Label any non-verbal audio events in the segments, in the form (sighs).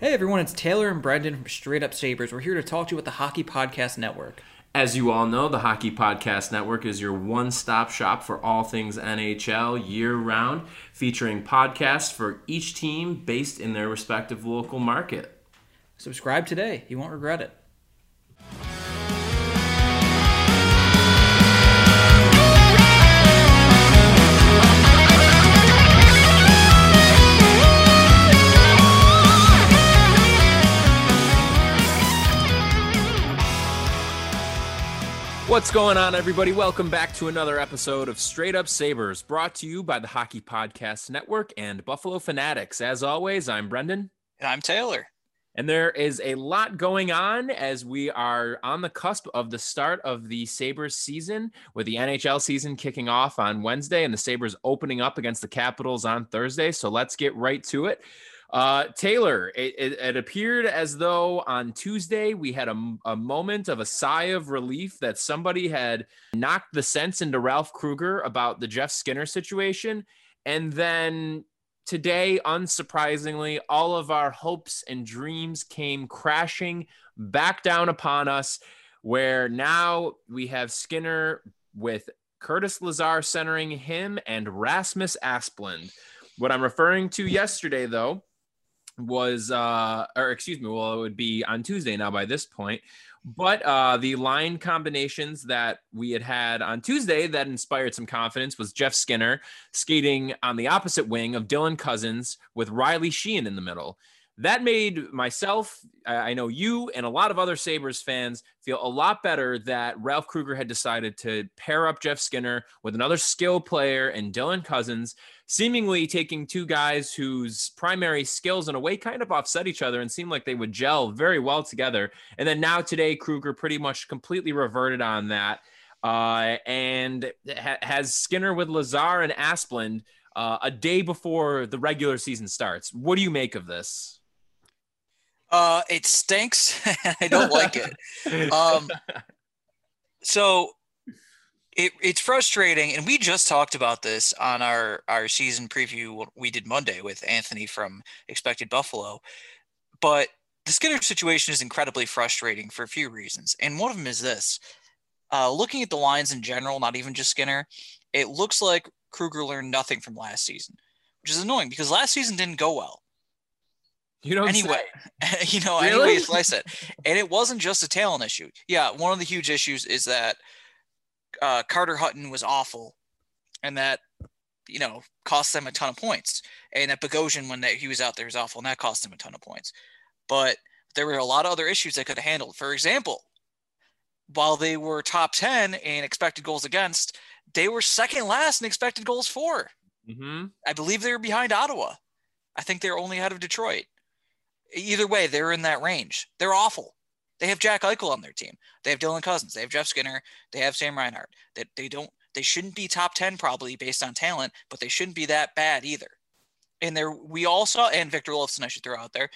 Hey everyone, it's Taylor and Brendan from Straight Up Sabres. We're here to talk to you about the Hockey Podcast Network. As you all know, the Hockey Podcast Network is your one stop shop for all things NHL year round, featuring podcasts for each team based in their respective local market. Subscribe today, you won't regret it. What's going on, everybody? Welcome back to another episode of Straight Up Sabres, brought to you by the Hockey Podcast Network and Buffalo Fanatics. As always, I'm Brendan. And I'm Taylor. And there is a lot going on as we are on the cusp of the start of the Sabres season, with the NHL season kicking off on Wednesday and the Sabres opening up against the Capitals on Thursday. So let's get right to it. Uh, Taylor, it, it, it, appeared as though on Tuesday we had a, a, moment of a sigh of relief that somebody had knocked the sense into Ralph Krueger about the Jeff Skinner situation. And then today, unsurprisingly, all of our hopes and dreams came crashing back down upon us, where now we have Skinner with Curtis Lazar centering him and Rasmus Asplund. What I'm referring to yesterday, though, was uh or excuse me well it would be on tuesday now by this point. But uh the line combinations that we had had on tuesday that inspired some confidence was jeff skinner skating on the opposite wing of dylan cozens with riley sheahan in the middle. That made myself, I know you, and a lot of other Sabres fans feel a lot better that Ralph krueger had decided to pair up Jeff Skinner with another skill player and Dylan Cozens, seemingly taking two guys whose primary skills in a way kind of offset each other and seemed like they would gel very well together. And then now today, Krueger pretty much completely reverted on that uh, and ha- has Skinner with Lazar and Asplund uh, a day before the regular season starts. What do you make of this? Uh, it stinks. (laughs) I don't like it. Um, (laughs) so it, it's frustrating, and we just talked about this on our our season preview we did Monday with Anthony from Expected Buffalo. But the Skinner situation is incredibly frustrating for a few reasons, and one of them is this: uh, looking at the lines in general, not even just Skinner, it looks like Krueger learned nothing from last season, which is annoying because last season didn't go well. You know, anyway, (laughs) you know, really? anyway, slice it. And it wasn't just a talent issue. Yeah, one of the huge issues is that uh, Carter Hutton was awful, and that you know cost them a ton of points. And that Bogosian, when that he was out there, was awful, and that cost them a ton of points. But there were a lot of other issues they could have handled. For example, while they were top ten in expected goals against, they were second last in expected goals for. Mm-hmm. I believe they were behind Ottawa. I think they're only ahead of Detroit. Either way, they're in that range. They're awful. They have Jack Eichel on their team. They have Dylan Cozens. They have Jeff Skinner. They have Sam Reinhart. That they, they don't. They shouldn't be top ten probably based on talent, but they shouldn't be that bad either. And there, we all saw, and Victor Olofsson, I should throw out there.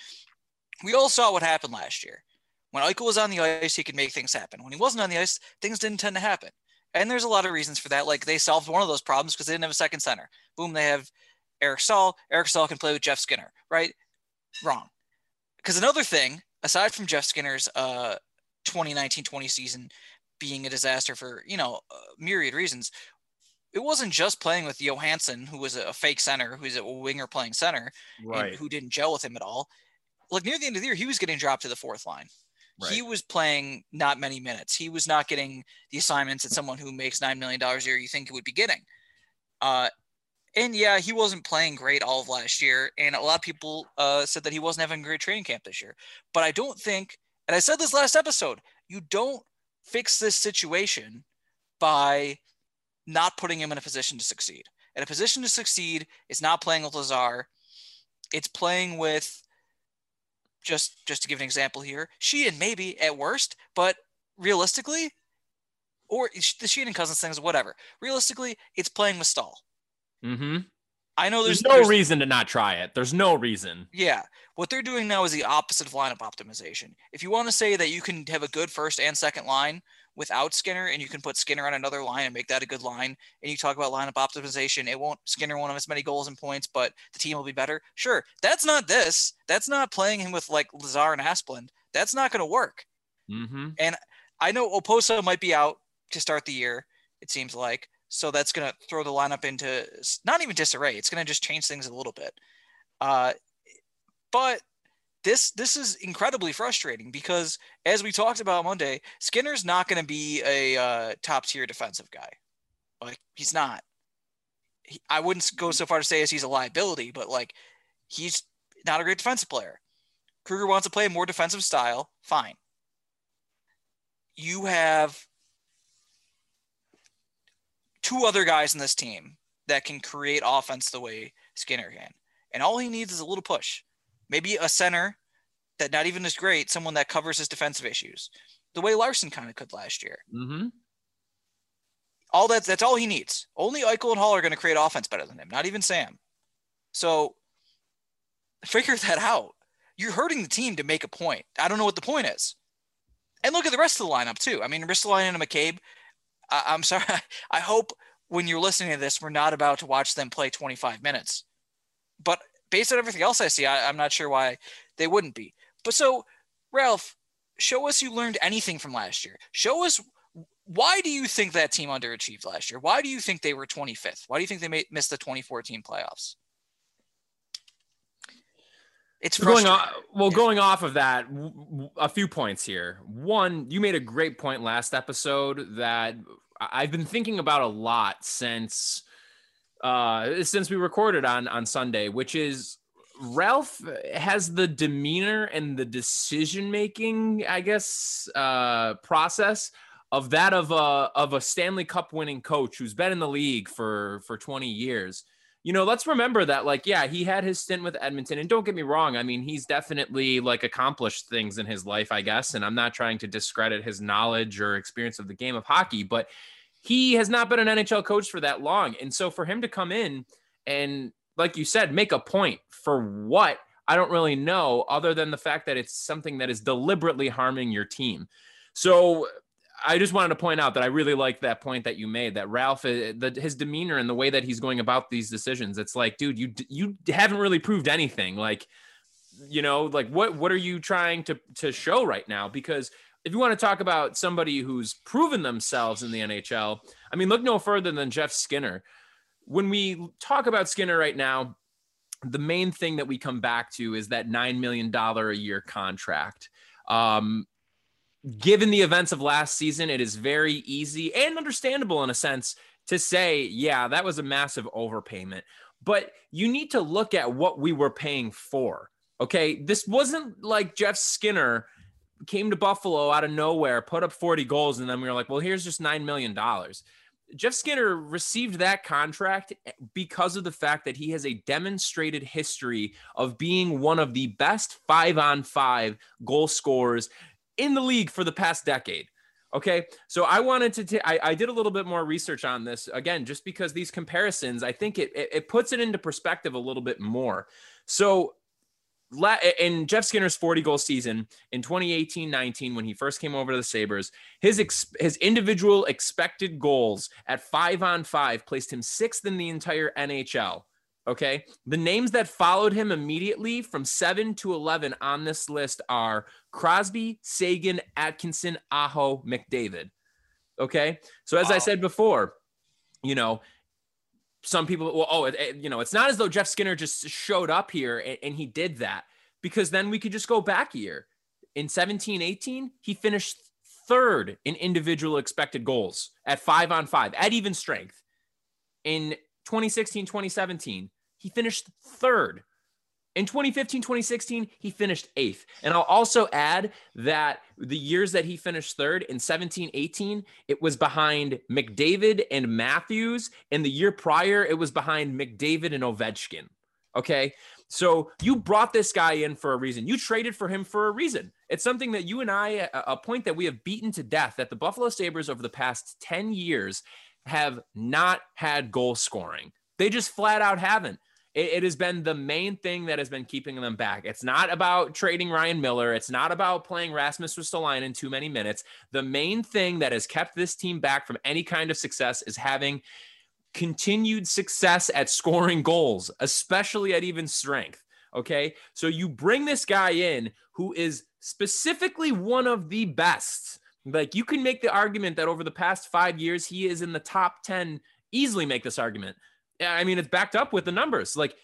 We all saw what happened last year. When Eichel was on the ice, he could make things happen. When he wasn't on the ice, things didn't tend to happen. And there's a lot of reasons for that. Like they solved one of those problems because they didn't have a second center. Boom, they have Eric Staal. Eric Staal can play with Jeff Skinner, right? Wrong because another thing, aside from Jeff Skinner's uh, 2019-20 season being a disaster for you know myriad reasons, it wasn't just playing with Johansson, who was a fake center, who's a winger playing center, right. who didn't gel with him at all. Like near the end of the year, he was getting dropped to the fourth line. Right. He was playing not many minutes. He was not getting the assignments that someone who makes nine million dollars a year you think he would be getting. Uh, and yeah, he wasn't playing great all of last year. And a lot of people uh, said that he wasn't having a great training camp this year. But I don't think, and I said this last episode, you don't fix this situation by not putting him in a position to succeed. And a position to succeed is not playing with Lazar. It's playing with just just to give an example here, Sheahan maybe at worst, but realistically, or the Sheahan and Cozens things, whatever. Realistically, it's playing with Staal. Mm-hmm. I know There's, there's, no there's- reason to not try it. There's no reason. Yeah. What they're doing now is the opposite of lineup optimization. If you want to say that you can have a good first and second line without Skinner and you can put Skinner on another line and make that a good line, and you talk about lineup optimization, it won't Skinner won't have as many goals and points, but the team will be better. Sure. That's not this. That's not playing him with like Lazar and Asplund. That's not going to work. Mm-hmm. And I know Oposo might be out to start the year, it seems like. So that's going to throw the lineup into not even disarray. It's going to just change things a little bit. Uh, but this this is incredibly frustrating because as we talked about Monday, Skinner's not going to be a uh, top tier defensive guy. Like he's not. He, I wouldn't go so far to say as he's a liability, but like he's not a great defensive player. Krueger wants to play a more defensive style. Fine you have two other guys in this team that can create offense the way Skinner can. And all he needs is a little push. Maybe a center that not even is great, someone that covers his defensive issues, the way Larsson kind of could last year. Mm-hmm. All that that's all he needs. Only Eichel and Hall are going to create offense better than him, not even Sam. So figure (laughs) that out. You're hurting the team to make a point. I don't know what the point is. And look at the rest of the lineup too. I mean, Ristolainen and McCabe. I, I'm sorry. (laughs) I hope when you're listening to this, we're not about to watch them play 25 minutes. But based on everything else I see, I, I'm not sure why they wouldn't be. But so, Ralph, show us you learned anything from last year. Show us why do you think that team underachieved last year? Why do you think they were 25th? Why do you think they made, missed the 2014 playoffs? It's Going off, well, Yeah. going off of that, a few points here. One, you made a great point last episode that I've been thinking about a lot since uh since we recorded on on Sunday, which is Ralph has the demeanor and the decision making, I guess, uh process of that of a of a Stanley Cup winning coach who's been in the league for for 20 years you know, let's remember that, like, yeah, he had his stint with Edmonton. And don't get me wrong. I mean, he's definitely like accomplished things in his life, I guess. And I'm not trying to discredit his knowledge or experience of the game of hockey, but he has not been an NHL coach for that long. And so for him to come in and, like you said, make a point for what, I don't really know, other than the fact that it's something that is deliberately harming your team. So I just wanted to point out that I really like that point that you made that Ralph, uh, the, his demeanor and the way that he's going about these decisions. It's like, dude, you you haven't really proved anything. Like, you know, like what what are you trying to to show right now? Because if you want to talk about somebody who's proven themselves in the NHL, I mean, look no further than Jeff Skinner. When we talk about Skinner right now, the main thing that we come back to is that nine million dollar a year contract. Um, given the events of last season, it is very easy and understandable in a sense to say, yeah, that was a massive overpayment. But you need to look at what we were paying for. Okay. This wasn't like Jeff Skinner came to Buffalo out of nowhere, put up 40 goals, and then we were like, well, here's just $9 million. Jeff Skinner received that contract because of the fact that he has a demonstrated history of being one of the best five on five goal scorers in the league for the past decade. Okay. So I wanted to, ta- I, I did a little bit more research on this again, just because these comparisons, I think it, it, it puts it into perspective a little bit more. So in Jeff Skinner's 40 goal season in 2018 19, when he first came over to the Sabres, his, ex- his individual expected goals at five on five placed him sixth in the entire NHL. Okay. The names that followed him immediately from seven to 11 on this list are Crosby, Sagan, Atkinson, Aho, McDavid. Okay. So, as I said before, you know, some people, well, oh, it, it- you know, it's not as though Jeff Skinner just showed up here and, and he did that because then we could just go back a year. In 17 18, he finished third in individual expected goals at five on five at even strength. In 2016 2017, he finished third. In 2015 2016, he finished eighth. And I'll also add that the years that he finished third in 17 18, it was behind McDavid and Matthews. And the year prior, it was behind McDavid and Ovechkin. Okay. So you brought this guy in for a reason. You traded for him for a reason. It's something that you and I, a point that we have beaten to death, that the Buffalo Sabres over the past 10 years have not had goal scoring. They just flat out haven't. It, it, has been the main thing that has been keeping them back. It's not about trading Ryan Miller. It's not about playing Rasmus Ristolainen in too many minutes. The main thing that has kept this team back from any kind of success is having continued success at scoring goals, especially at even strength. Okay. So you bring this guy in who is specifically one of the best. Like you can make the argument that over the past five years, he is in the top 10, easily make this argument. I mean, it's backed up with the numbers. Like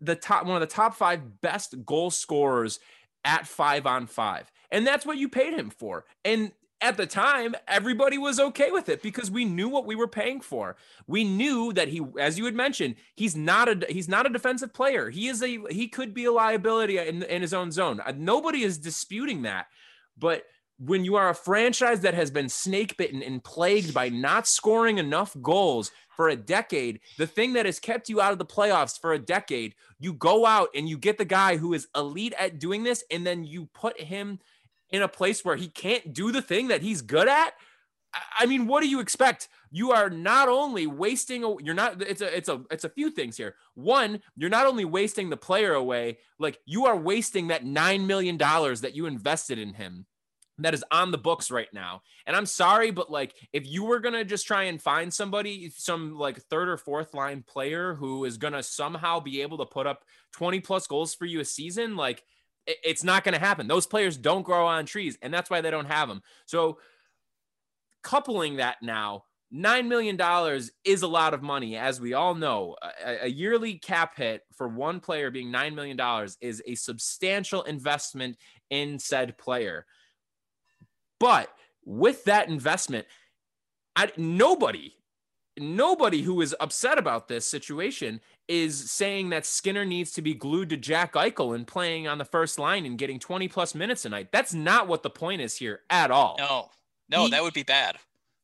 the top, one of the top five best goal scorers at five on five. And that's what you paid him for. And at the time, everybody was okay with it because we knew what we were paying for. We knew that he, as you had mentioned, he's not a he's not a defensive player. He is a he could be a liability in, in his own zone. Uh, nobody is disputing that. But when you are a franchise that has been snake bitten and plagued by not scoring enough goals for a decade, the thing that has kept you out of the playoffs for a decade, you go out and you get the guy who is elite at doing this, and then you put him in a place where he can't do the thing that he's good at. I mean, what do you expect? You are not only wasting you're not it's a it's a it's a few things here. One, you're not only wasting the player away, like you are wasting that 9 million dollars that you invested in him that is on the books right now. And I'm sorry, but like if you were gonna just try and find somebody, some like third or fourth line player who is gonna somehow be able to put up 20 plus goals for you a season, like it's not to happen. Those players don't grow on trees, and that's why they don't have them. So, coupling that now, $9 million is a lot of money, as we all know. A, a, yearly cap hit for one player being $9 million is a substantial investment in said player. But with that investment, I, nobody, nobody who is upset about this situation is saying that Skinner needs to be glued to Jack Eichel and playing on the first line and getting 20 plus minutes a night. That's not what the point is here at all. No, no, he, that would be bad.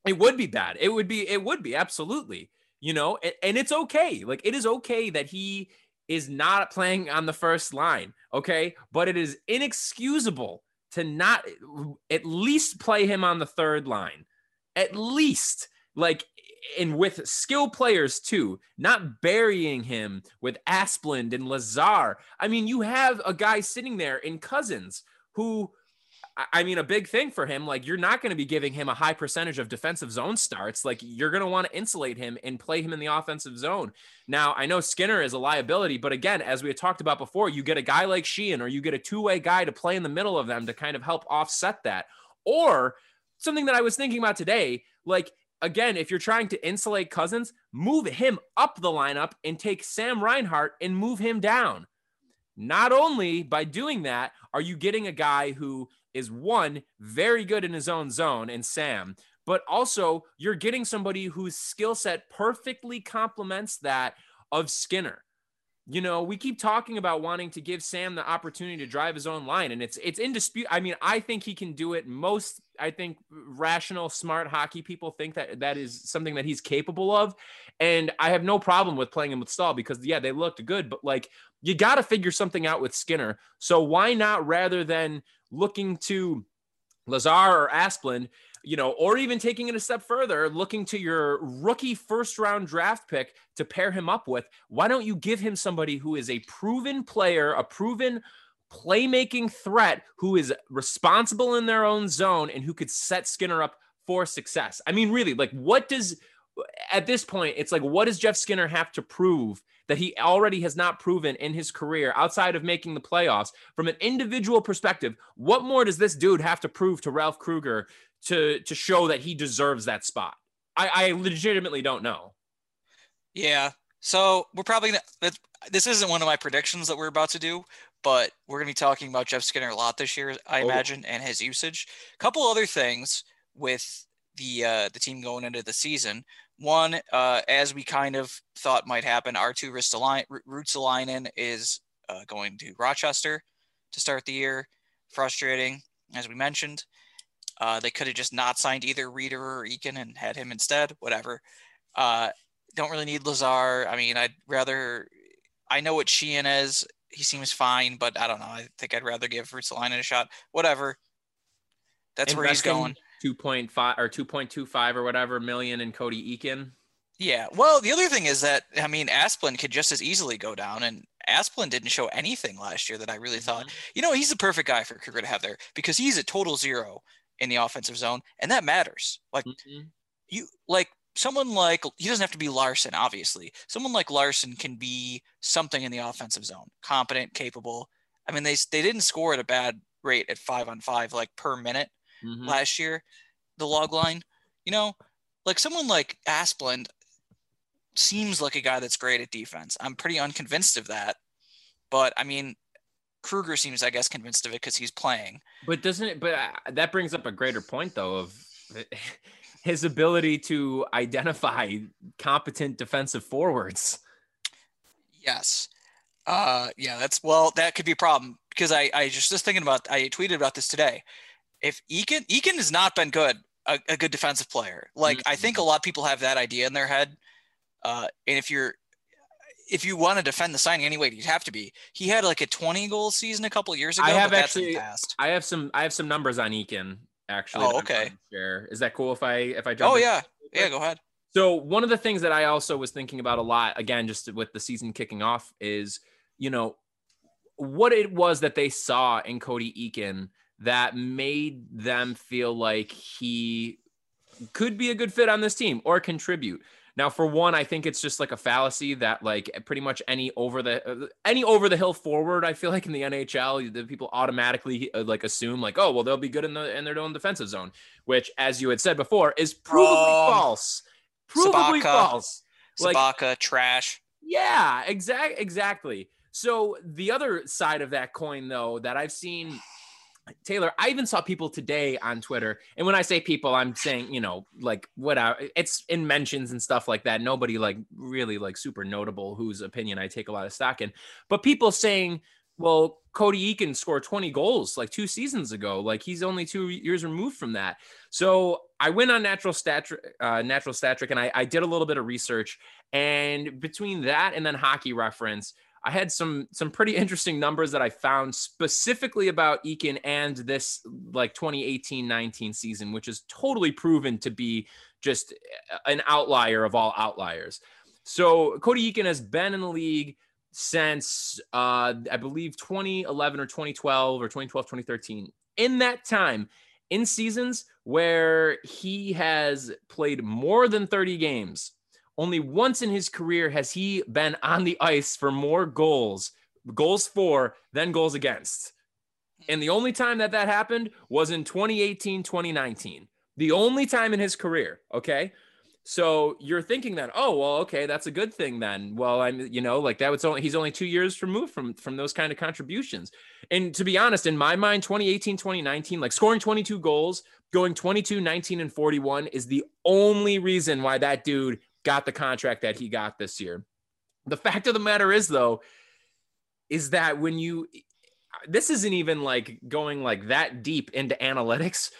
It would be bad. It would be, it would be absolutely, you know, and, and it's okay. Like it is okay that he is not playing on the first line. Okay. But it is inexcusable to not at least play him on the third line. At least like and with skill players too, not burying him with Asplund and Lazar. I mean, you have a guy sitting there in Cozens who, I mean, a big thing for him. Like, you're not going to be giving him a high percentage of defensive zone starts. Like, you're going to want to insulate him and play him in the offensive zone. Now, I know Skinner is a liability, but again, as we had talked about before, you get a guy like Sheahan or you get a two way guy to play in the middle of them to kind of help offset that. Or something that I was thinking about today, like, again, if you're trying to insulate Cozens, move him up the lineup and take Sam Reinhart and move him down. Not only by doing that are you getting a guy who is one very good in his own zone and Sam, but also you're getting somebody whose skill set perfectly complements that of Skinner you know, we keep talking about wanting to give Sam the opportunity to drive his own line, and it's it's in dispute. I mean, I think he can do it. Most, I think, rational, smart hockey people think that that is something that he's capable of, and I have no problem with playing him with Staal because yeah, they looked good, but like you got to figure something out with Skinner. So why not rather than looking to Lazar or Asplund you know, or even taking it a step further, looking to your rookie first round draft pick to pair him up with, why don't you give him somebody who is a proven player, a proven playmaking threat who is responsible in their own zone and who could set Skinner up for success? I mean, really, like, what does at this point, it's like, what does Jeff Skinner have to prove that he already has not proven in his career outside of making the playoffs? From an individual perspective, what more does this dude have to prove to Ralph Krueger to to show that he deserves that spot? I, I legitimately don't know. Yeah. So we're probably gonna, this isn't one of my predictions that we're about to do, but we're going to be talking about Jeff Skinner a lot this year, I oh. imagine, and his usage. A couple other things with the uh, the team going into the season. One, uh, as we kind of thought might happen, Arttu Ruotsalainen is uh, going to Rochester to start the year. Frustrating, as we mentioned. Uh, they could have just not signed either Rieder or Eakin and had him instead. Whatever. Uh, don't really need Lazar. I mean, I'd rather. I know what Sheahan is. He seems fine, but I don't know. I think I'd rather give Roots Ruotsalainen a shot. Whatever. That's where he's going. Two point five or two point two five or whatever million in Cody Eakin. Yeah. Well, the other thing is that I mean, Asplund could just as easily go down, and Asplund didn't show anything last year that I really thought. Mm-hmm. You know, he's the perfect guy for Krueger to have there because he's a total zero in the offensive zone, and that matters. Like Mhm. you, like someone like he doesn't have to be Larsson, obviously. Someone like Larsson can be something in the offensive zone, competent, capable. I mean, they they didn't score at a bad rate at five on five, like per minute Mhm. last year, the log line. You know, like someone like Asplund seems like a guy that's great at defense. I'm pretty unconvinced of that. But I mean, Krueger seems, I guess, convinced of it because he's playing. But doesn't it? But uh, that brings up a greater point, though, of (laughs) his ability to identify competent defensive forwards. Yes. Uh, yeah, that's well, that could be a problem because I, I just was thinking about, I tweeted about this today. If Eakin, Eakin has not been good, a, a good defensive player. Like I think a lot of people have that idea in their head. Uh, and if you're, if you want to defend the signing anyway, you'd have to be. He had like a 20 goal season a couple years ago. I have but that's in actually- the past. I have some. I have some numbers on Eakin actually. Oh, okay. Share. Is that cool if I if I jump? Oh yeah, yeah. Go ahead. So one of the things that I also was thinking about a lot, again, just with the season kicking off, is you know what it was that they saw in Cody Eakin that made them feel like he could be a good fit on this team or contribute. Now, for one, I think it's just like a fallacy that like pretty much any over the uh, any over the hill forward, I feel like in the NHL, the people automatically uh, like assume like, oh, well, they'll be good in the in their own defensive zone, which, as you had said before, is provably false. Provably Sabaka. false. Like- Sabaka, trash. Yeah, exact exactly. So the other side of that coin, though, that I've seen, Taylor, I even saw people today on Twitter, and when I say people, I'm saying you know like what it's in mentions and stuff like that. Nobody like really like super notable whose opinion I take a lot of stock in, but people saying. Well, Cody Eakin scored 20 goals like two seasons ago. Like he's only two years removed from that. So I went on Natural Stat, uh, Natural Stat Trick, and I, I did a little bit of research. And between that and then Hockey Reference, I had some some pretty interesting numbers that I found specifically about Eakin and this like 2018-19 season, which is totally proven to be just an outlier of all outliers. So Cody Eakin has been in the league since uh, I believe 2011 or 2012 or 2012 2013. In that time, in seasons where he has played more than 30 games, only once in his career has he been on the ice for more goals, goals for than goals against. And the only time that that happened was in 2018, 2019. The only time in his career. Okay. So you're thinking that, oh, well, okay, that's a good thing then. Well, I'm, you know, like that was only, he's only two years removed from, from those kind of contributions. And to be honest, in my mind, 2018, 2019, like scoring 22 goals, going 22, 19, and 41 is the only reason why that dude got the contract that he got this year. The fact of the matter is, though, is that when you, this isn't even like going like that deep into analytics.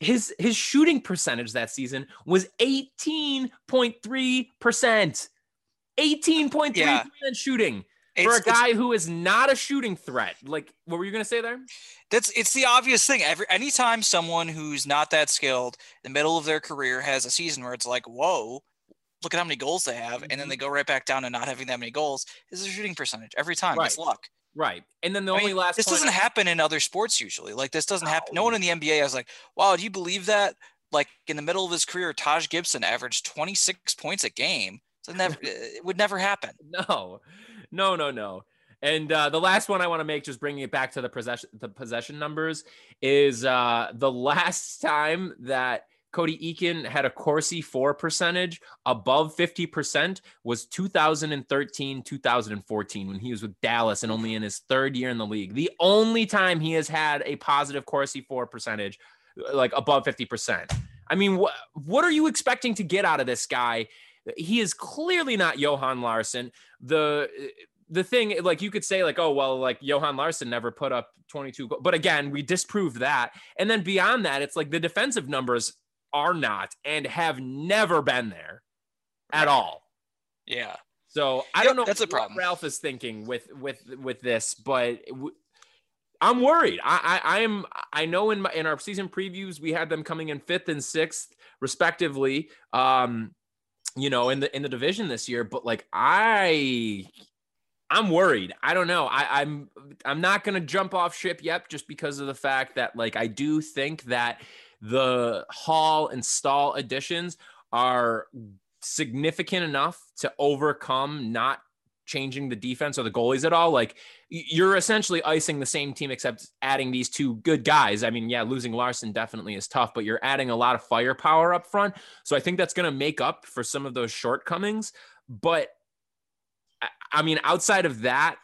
His his shooting percentage that season was 18.3%. 18.3% shooting for It's- a guy who is not a shooting threat. Like, what were you going to say there? That's it's the obvious thing. Every anytime someone who's not that skilled, in the middle of their career, has a season where it's like, whoa, look at how many goals they have, and Mm-hmm. then they go right back down to not having that many goals, is a shooting percentage every time. It's Right. luck. Right. And then the I only mean, last this doesn't happen in other sports usually. Like this doesn't happen. No No. one in the NBA is like, wow, do you believe that? Like in the middle of his career, Taj Gibson averaged 26 points a game. So never, (laughs) it would never happen. No, no, no, no. And uh, the last one I want to make, just bringing it back to the possession, the possession numbers, is uh, the last time that Cody Eakin had a Corsi for percentage above fifty percent was 2013, 2014 when he was with Dallas and only in his third year in the league. The only time he has had a positive Corsi for percentage, like above fifty percent. I mean, what what are you expecting to get out of this guy? He is clearly not Johan Larsson. The the thing, like you could say, like, oh well, like Johan Larsson never put up 22 goals. But again, we disproved that. And then beyond that, it's like the defensive numbers are not and have never been there at all. Yeah. So I Yep, don't know that's a problem. Ralph is thinking with with with this, but w- I'm worried. I, I I am I know in my in our season previews we had them coming in fifth and sixth respectively. Um, you know, in the in the division this year. But like I I'm worried. I don't know. I, I'm I'm not gonna jump off ship yet just because of the fact that like I do think that the Hall and Staal additions are significant enough to overcome not changing the defense or the goalies at all. Like you're essentially icing the same team except adding these two good guys. I mean, yeah, losing Larsson definitely is tough, but you're adding a lot of firepower up front. So I think that's going to make up for some of those shortcomings. But I mean, outside of that,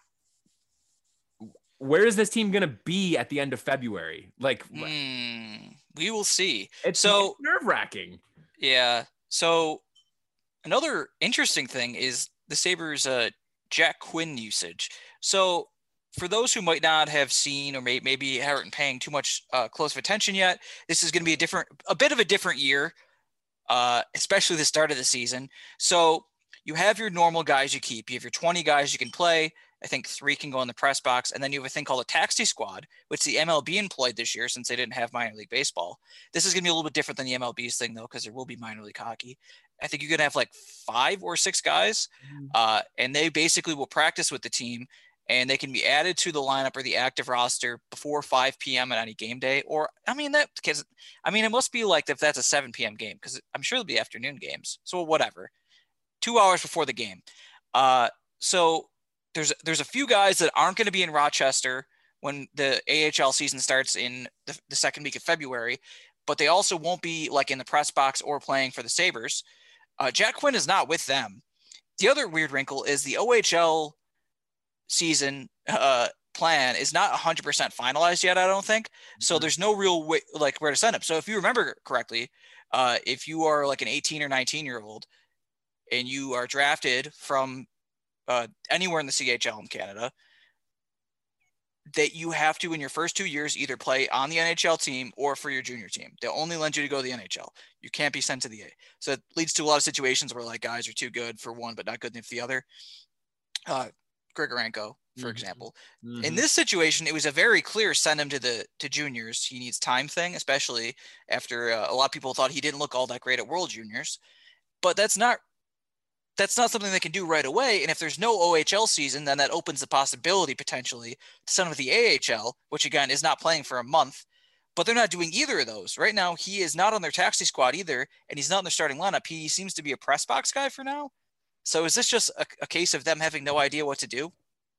where is this team going to be at the end of February? Like, mm, we will see. It's so nerve wracking. Yeah. So another interesting thing is the Sabres' uh, Jack Quinn usage. So for those who might not have seen or may, maybe aren't paying too much uh, close attention yet, this is going to be a different, a bit of a different year, uh, especially the start of the season. So you have your normal guys you keep. You have your 20 guys you can play. I think three can go in the press box. And then you have a thing called a taxi squad, which the MLB employed this year since they didn't have minor league baseball. This is going to be a little bit different than the MLB's thing, though, because there will be minor league hockey. I think you're going to have like five or six guys, mm-hmm. uh, and they basically will practice with the team and they can be added to the lineup or the active roster before 5 p.m. on any game day. Or, I mean, that because I mean, it must be like if that's a 7 p.m. game because I'm sure there'll be afternoon games. So, whatever two hours before the game. Uh, so there's there's a few guys that aren't going to be in Rochester when the AHL season starts in the, the, second week of February, but they also won't be like in the press box or playing for the Sabres. Uh, Jack Quinn is not with them. The other weird wrinkle is the OHL season uh, plan is not 100% finalized yet. I don't think so. Mm-hmm. There's no real way like where to send them. So if you remember correctly, uh, if you are like an 18 or 19 year old and you are drafted from uh, anywhere in the CHL in Canada, that you have to in your first two years either play on the NHL team or for your junior team. They'll only lend you to go to the NHL. You can't be sent to the A. So it leads to a lot of situations where like guys are too good for one but not good enough for the other. Uh, Grigorenko, for mm-hmm. example. Mm-hmm. In this situation, it was a very clear send him to the to juniors. He needs time thing, especially after uh, a lot of people thought he didn't look all that great at World Juniors. But that's not that's not something they can do right away. And if there's no OHL season, then that opens the possibility potentially to him to the AHL, which again is not playing for a month. But they're not doing either of those right now. He is not on their taxi squad either, and he's not in their starting lineup. He seems to be a press box guy for now. So is this just a, a case of them having no idea what to do?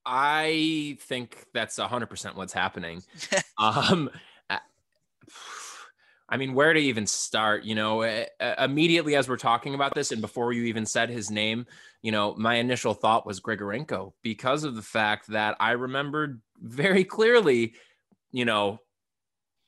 I think that's 100% what's happening. (laughs) um, I mean, where to even start? You know, uh, immediately as we're talking about this, and before you even said his name, you know, my initial thought was Grigorenko because of the fact that I remembered very clearly, you know,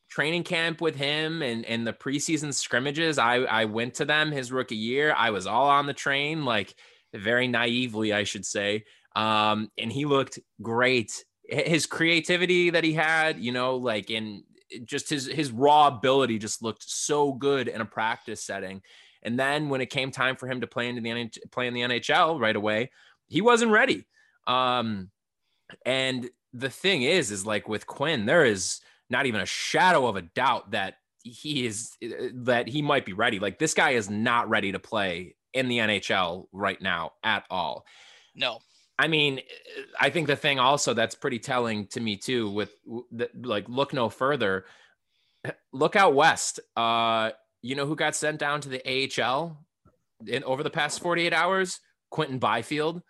training camp with him and and the preseason scrimmages. I I went to them his rookie year. I was all on the train, like very naively, I should say. Um, and he looked great. His creativity that he had, you know, like in just his his raw ability just looked so good in a practice setting. And then when it came time for him to play into the NH- play in the NHL right away, he wasn't ready. Um, and the thing is, is like with Quinn, there is not even a shadow of a doubt that he is that he might be ready. Like this guy is not ready to play in the NHL right now at all. No. I mean, I think the thing also that's pretty telling to me too, with the, like look no further, (clears throat) look out west. Uh, you know who got sent down to the AHL in over the past 48 hours? Quinton Byfield.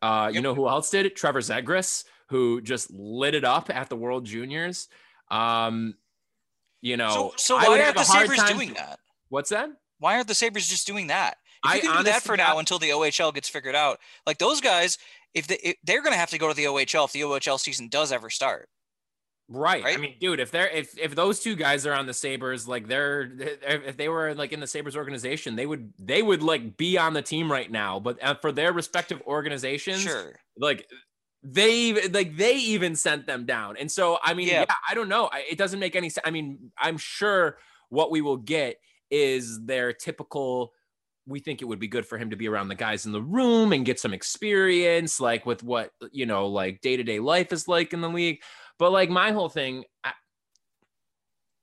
Uh, yep. You know who else did it? Trevor Zegras, who just lit it up at the World Juniors. Um, you know, so, so why aren't the Sabres doing that? What's that? Why aren't the Sabres just doing that? Can do that for now until the OHL gets figured out, like those guys, if, they, if they're going to have to go to the OHL if the OHL season does ever start. Right. right. I mean, dude, if they're if if those two guys are on the Sabres, like they're if they were like in the Sabres organization, they would they would like be on the team right now. But uh, for their respective organizations, sure. like they like they even sent them down. And so I mean, yeah, yeah I don't know. It doesn't make any sense. I mean, I'm sure what we will get is their typical we think it would be good for him to be around the guys in the room and get some experience, like with what, you know, like day to day life is like in the league. But like my whole thing, I,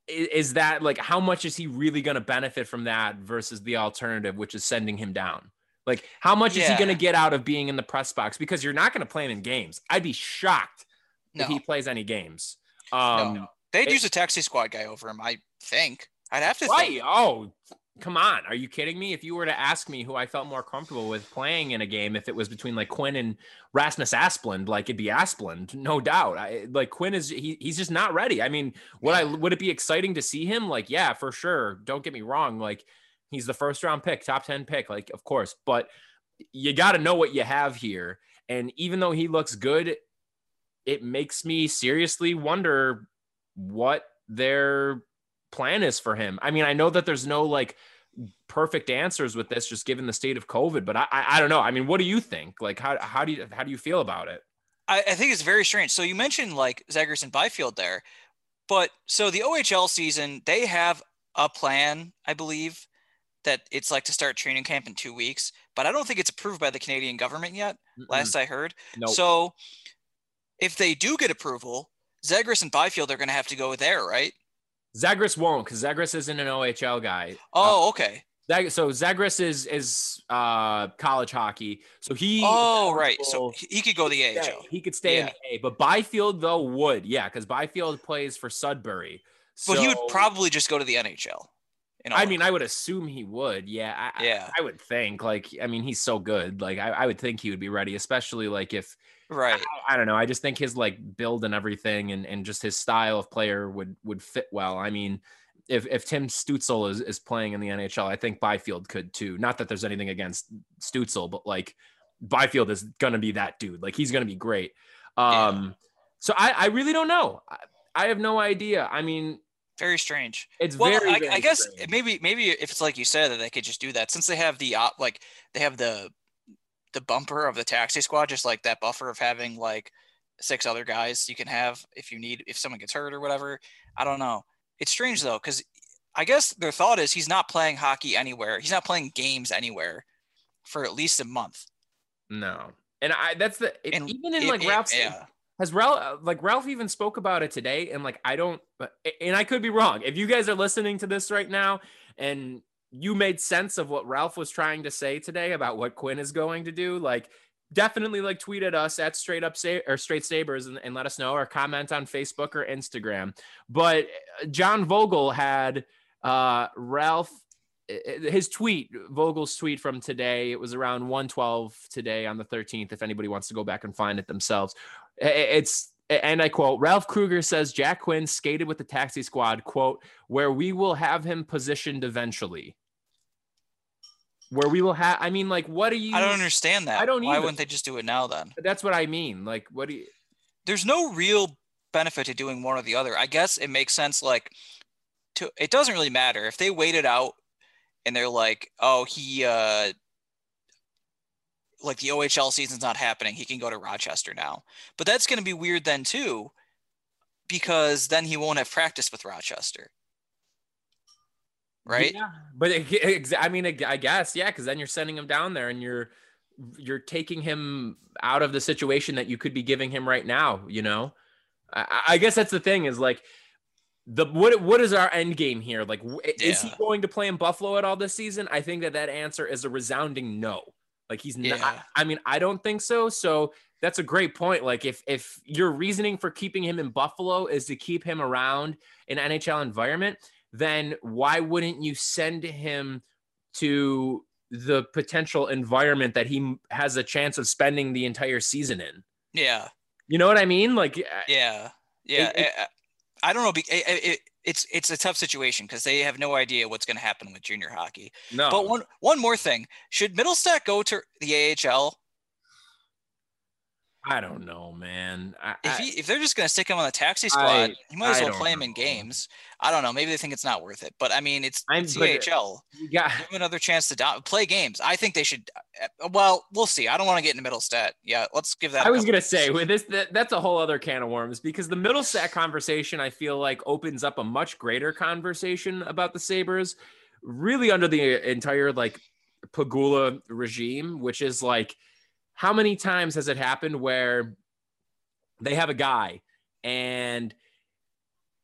is that like how much is he really going to benefit from that versus the alternative, which is sending him down? Like, how much is he going to get out of being in the press box? Because you're not going to play him in games. I'd be shocked No, if he plays any games. Um, no. They'd it- use a taxi squad guy over him. I think. I'd have to Right. think. Oh, come on. Are you kidding me? If you were to ask me who I felt more comfortable with playing in a game, if it was between like Quinn and Rasmus Asplund, like it'd be Asplund, no doubt. I like Quinn is he, he's just not ready. I mean, would I would it be exciting to see him? Like, yeah, for sure. Don't get me wrong. Like he's the first round pick, top 10 pick, like of course, but you got to know what you have here. And even though he looks good, it makes me seriously wonder what their plan is for him. I mean, I know that there's no like perfect answers with this, just given the state of COVID, but I, I, I don't know. I mean, what do you think? Like, how, how do you, how do you feel about it? I, I think it's very strange. So you mentioned like Zegras and Byfield there, but so the OHL season, they have a plan, I believe, that it's like to start training camp in two weeks, but I don't think it's approved by the Canadian government yet. Last I heard. no, So if they do get approval, Zegras and Byfield are going to have to go there, right? Zegras won't because Zegras isn't an OHL guy. Oh, okay. Zag- so Zegras is is uh college hockey. So he Oh, right. So he could go the Yeah, AHL. he could stay in the A, but Byfield though would, yeah, because Byfield plays for Sudbury. But he would probably just go to the NHL. I mean, I would assume he would. Yeah, I, Yeah. I, I would think. Like, I mean, he's so good. Like, I, I would think he would be ready, especially like if right. I, I don't know. I just think his like build and everything, and and just his style of player would would fit well. I mean, if if Tim Stützle is is playing in the NHL, I think Byfield could too. Not that there's anything against Stützle, but like Byfield is gonna be that dude. Like, he's gonna be great. Yeah. Um, so I I really don't know. I have no idea. I mean, Very strange. it's Well, very. I, very I guess strange. maybe maybe if it's like you said that they could just do that since they have the op like they have the the bumper of the taxi squad, just like that buffer of having like six other guys you can have if you need if someone gets hurt or whatever. I don't know. It's strange though because I guess their thought is he's not playing hockey anywhere. He's not playing games anywhere for at least a month. No. And I that's the it- And even in it- like Ralph's yeah. Has Ralph like Ralph even spoke about it today and like I don't but and I could be wrong. If you guys are listening to this right now and you made sense of what Ralph was trying to say today about what Quinn is going to do, like definitely like tweet at us at straight up say or straight sabers and, and let us know or comment on Facebook or Instagram. But uh, John Vogl had uh Ralph uh, his tweet Vogl's tweet from today it was around 112 today on the 13th if anybody wants to go back and find it themselves it's and i quote ralph krueger says jack quinn skated with the taxi squad quote where we will have him positioned eventually where we will have i mean like what do you I don't understand that. I don't Why either. wouldn't they just do it now then? that's what i mean like what do you there's no real benefit to doing one or the other. I guess it makes sense like to it doesn't really matter if they wait it out and they're like, "Oh, he uh like the OHL season's not happening. He can go to Rochester now." But that's going to be weird then too because then he won't have practice with Rochester. Right? Yeah, but it, I mean, I guess yeah, because then you're sending him down there and you're you're taking him out of the situation that you could be giving him right now. You know, I, I guess that's the thing is like the what what is our end game here? Like, is he going to play in Buffalo at all this season? I think that that answer is a resounding no. Like he's not. I mean, I don't think so. So that's a great point. Like if if your reasoning for keeping him in Buffalo is to keep him around an NHL environment, then why wouldn't you send him to the potential environment that he has a chance of spending the entire season in? Yeah. You know what I mean? Like, Yeah. Yeah. It- I, I- don't know. it- it- it's it's a tough situation because they have no idea what's going to happen with junior hockey. no. But one one more thing: should Mittelstadt go to the AHL? I don't know, man. I, If he if they're just going to stick him on the taxi squad, I- you might as I well play him in games. I don't know. Maybe they think it's not worth it. But I mean, it's, I'm- the AHL. Give him another chance to do- play games. I think they should. uh, Well, we'll see. I don't want to get into Mittelstadt. Yeah, let's give that. I was gonna say with this that, that's a whole other can of worms because the Mittelstadt conversation I feel like opens up a much greater conversation about the Sabres, really under the entire like Pegula regime, which is like how many times has it happened where they have a guy and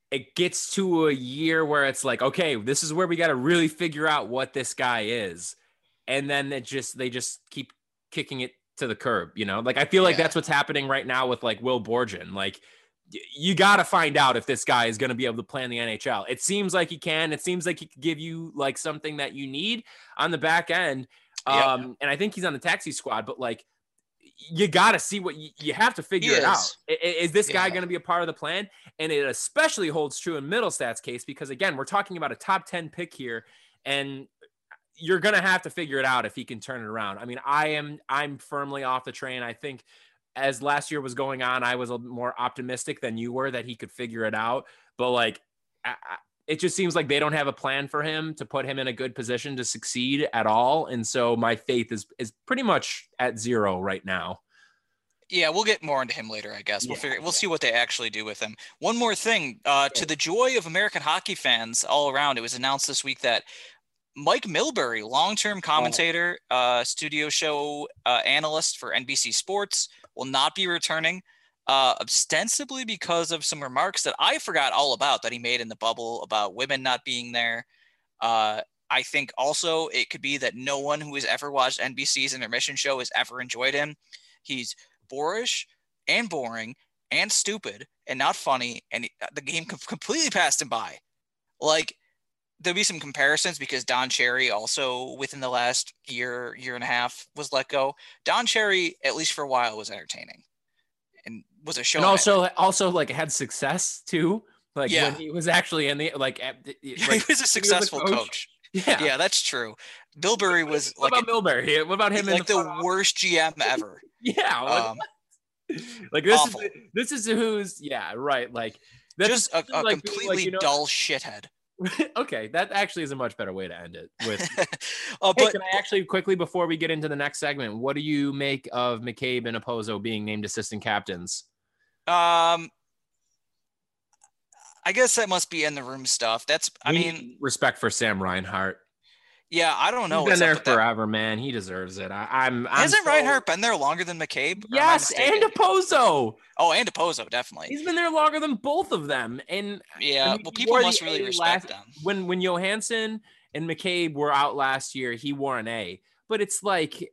it gets to a year where it's like, okay, this is where we got to really figure out what this guy is. And then it just, they just keep kicking it to the curb, you know? Like, I feel like Yeah. that's what's happening right now with like Will Borgen. Like, you got to find out if this guy is going to be able to play in the NHL. It seems like he can. It seems like he could give you like something that you need on the back end. Yep. Um, and I think he's on the taxi squad, but like, you got to see what you, you have to figure it out. is. Is this guy going to be a part of the plan? And it especially holds true in Mittelstadt's case because again, we're talking about a top 10 pick here and you're going to have to figure it out if he can turn it around. I mean, I am I'm firmly off the train. I think as last year was going on, I was a more optimistic than you were that he could figure it out, but like I- it just seems like they don't have a plan for him to put him in a good position to succeed at all. And so my faith is is pretty much at zero right now. Yeah, we'll get more into him later, I guess. We'll Yeah, figure we'll see what they actually do with him. One more thing, uh, to the joy of American hockey fans all around, it was announced this week that Mike Milbury, long-term commentator, uh, studio show uh, analyst for NBC Sports, will not be returning, uh, ostensibly because of some remarks that I forgot all about that he made in the bubble about women not being there. Uh, I think also it could be that no one who has ever watched NBC's intermission show has ever enjoyed him. He's boorish and boring and stupid and not funny, and the game completely passed him by. Like there'll be some comparisons because Don Cherry also within the last year, year and a half was let go. Don Cherry, at least for a while, was entertaining was a show. and also also like had success too. Like Yeah. when he was actually in the like, at the- (laughs) he like was a successful coach. coach. yeah. Yeah, that's true. Milbury was What like about Milbury? What about him? like the office? worst GM (laughs) ever. Yeah. Like, Um, (laughs) like this awful. is this is who's yeah right like that's just a, a like completely like, you know- dull shithead. okay that actually is a much better way to end it with uh, Hey, but can I actually quickly before we get into the next segment, what do you make of McCabe and Okposo being named assistant captains? Um, I guess that must be in the room stuff. That's I We mean, respect for Sam Reinhart. yeah, I don't know. He's been there with that. forever, man. He deserves it. I, I'm. I'm Hasn't so- Reinhart been there longer than McCabe? Yes, and? Okposo. oh, and Okposo definitely. He's been there longer than both of them. And Yeah, I mean, well, people must really A respect last- them. when when Johansson and McCabe were out last year, he wore an A. But it's like,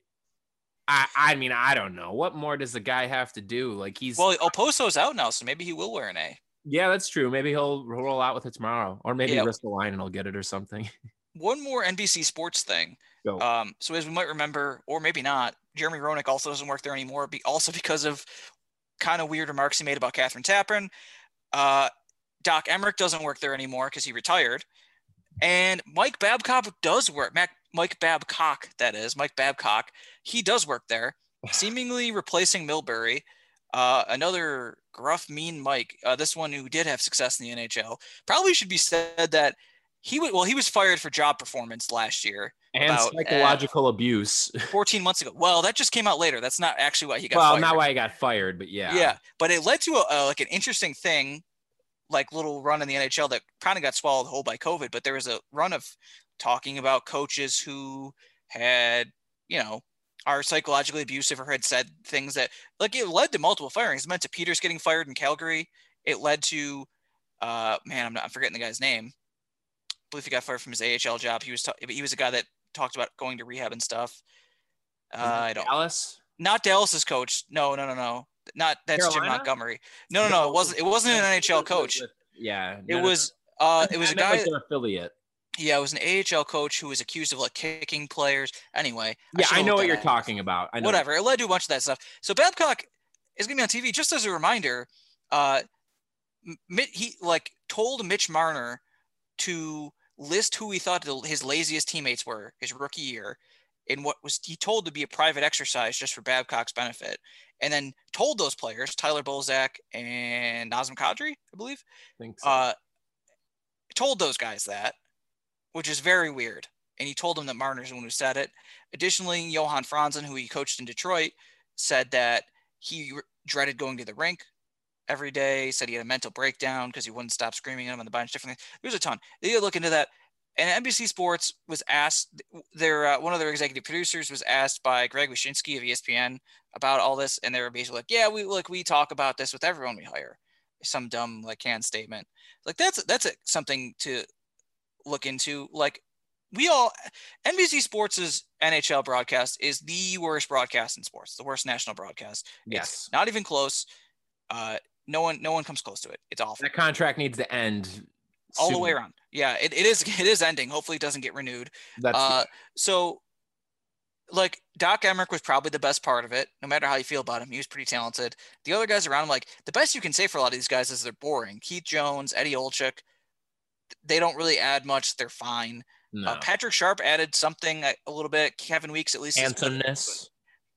I I mean, I don't know. What more does the guy have to do? Like he's Well, Okposo's out now, so maybe he will wear an A. yeah, that's true. Maybe he'll roll out with it tomorrow, or maybe Yeah. risk the line and he'll get it or something. (laughs) One more NBC Sports thing. Um, so as we might remember, or maybe not, Jeremy Roenick also doesn't work there anymore. Be also because of kind of weird remarks he made about Kathryn Tappen. Uh, Doc Emrick doesn't work there anymore because he retired, and Mike Babcock does work. Mac, Mike Babcock, that is Mike Babcock. He does work there, (sighs) seemingly replacing Milbury. Uh, another gruff, mean Mike. Uh, this one who did have success in the NHL. Probably should be said that he would. Well, he was fired for job performance last year and about, uh, psychological abuse. (laughs) 14 months ago. Well, that just came out later. That's not actually why he got fired. well, fired. not why he got fired, but yeah. yeah. but it led to a, a like an interesting thing, like little run in the NHL that kind of got swallowed whole by COVID. But there was a run of talking about coaches who had, you know, are psychologically abusive or had said things that like it led to multiple firings. It meant to Peters getting fired in Calgary. It led to, uh, man, I'm not I'm forgetting the guy's name. I believe he got fired from his AHL job. He was ta- he was a guy that talked about going to rehab and stuff. Uh, I don't Dallas. not Dallas's coach. No, no, no, no. Not that's Jim Montgomery. No, no, no. It wasn't. It wasn't an NHL coach. Yeah, It no, was. Uh, (laughs) it was a guy. like their affiliate. Yeah, it was an AHL coach who was accused of like kicking players. Anyway. Yeah, should've I know what you're talking about. I know. Whatever. It led to a bunch of that stuff. So Babcock is gonna be on TV. Just as a reminder, uh, he like told Mitch Marner to list who he thought his laziest teammates were his rookie year in what was he told to be a private exercise just for Babcock's benefit, and then told those players Tyler Bozak and Nazem Kadri, I believe, I so. uh, told those guys that, which is very weird. And he told them that Marner's the one who said it. Additionally, Johan Franzen, who he coached in Detroit, said that he dreaded going to the rink every day. Said he had a mental breakdown because he wouldn't stop screaming at him on the bench. Different things. There's a ton. They look into that. And NBC Sports was asked. Their uh, one of their executive producers was asked by Greg Wyshynski of ESPN about all this, and they were basically like, "Yeah, we like we talk about this with everyone we hire." some dumb like canned statement. Like that's that's a, something to look into. Like we all NBC Sports's NHL broadcast is the worst broadcast in sports, the worst national broadcast. Yes. It's not even close. Uh, no one no one comes close to it. It's awful. That contract needs to end All the way around. Yeah, it, it is (laughs) it is ending. Hopefully it doesn't get renewed. That's Uh, so, like Doc Emrick was probably the best part of it. No matter how you feel about him, he was pretty talented. The other guys around him, like the best you can say for a lot of these guys is they're boring. Keith Jones, Eddie Olczyk, they don't really add much. They're fine. no. Uh, Patrick Sharp added something a, a little bit. Kevin Weeks at least. handsomeness.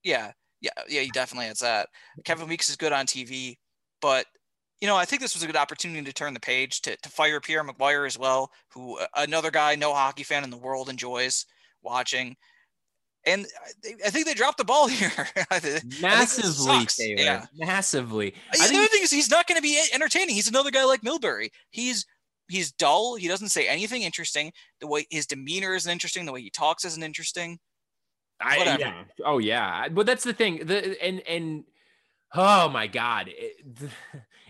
Yeah, yeah, yeah. He definitely adds that. Kevin Weeks is good on TV, but you know, I think this was a good opportunity to turn the page to, to fire Pierre McGuire as well, who uh, another guy no hockey fan in the world enjoys watching. And I think- I think they dropped the ball (laughs) here. Think Massively. Taylor. Yeah. Massively. the I other thing is he's not going to be entertaining. He's another guy like Milbury. He's he's dull. He doesn't say anything interesting. The way his demeanor isn't interesting. The way he talks isn't interesting. I, yeah. Oh yeah. But that's the thing. The and and oh my god, it,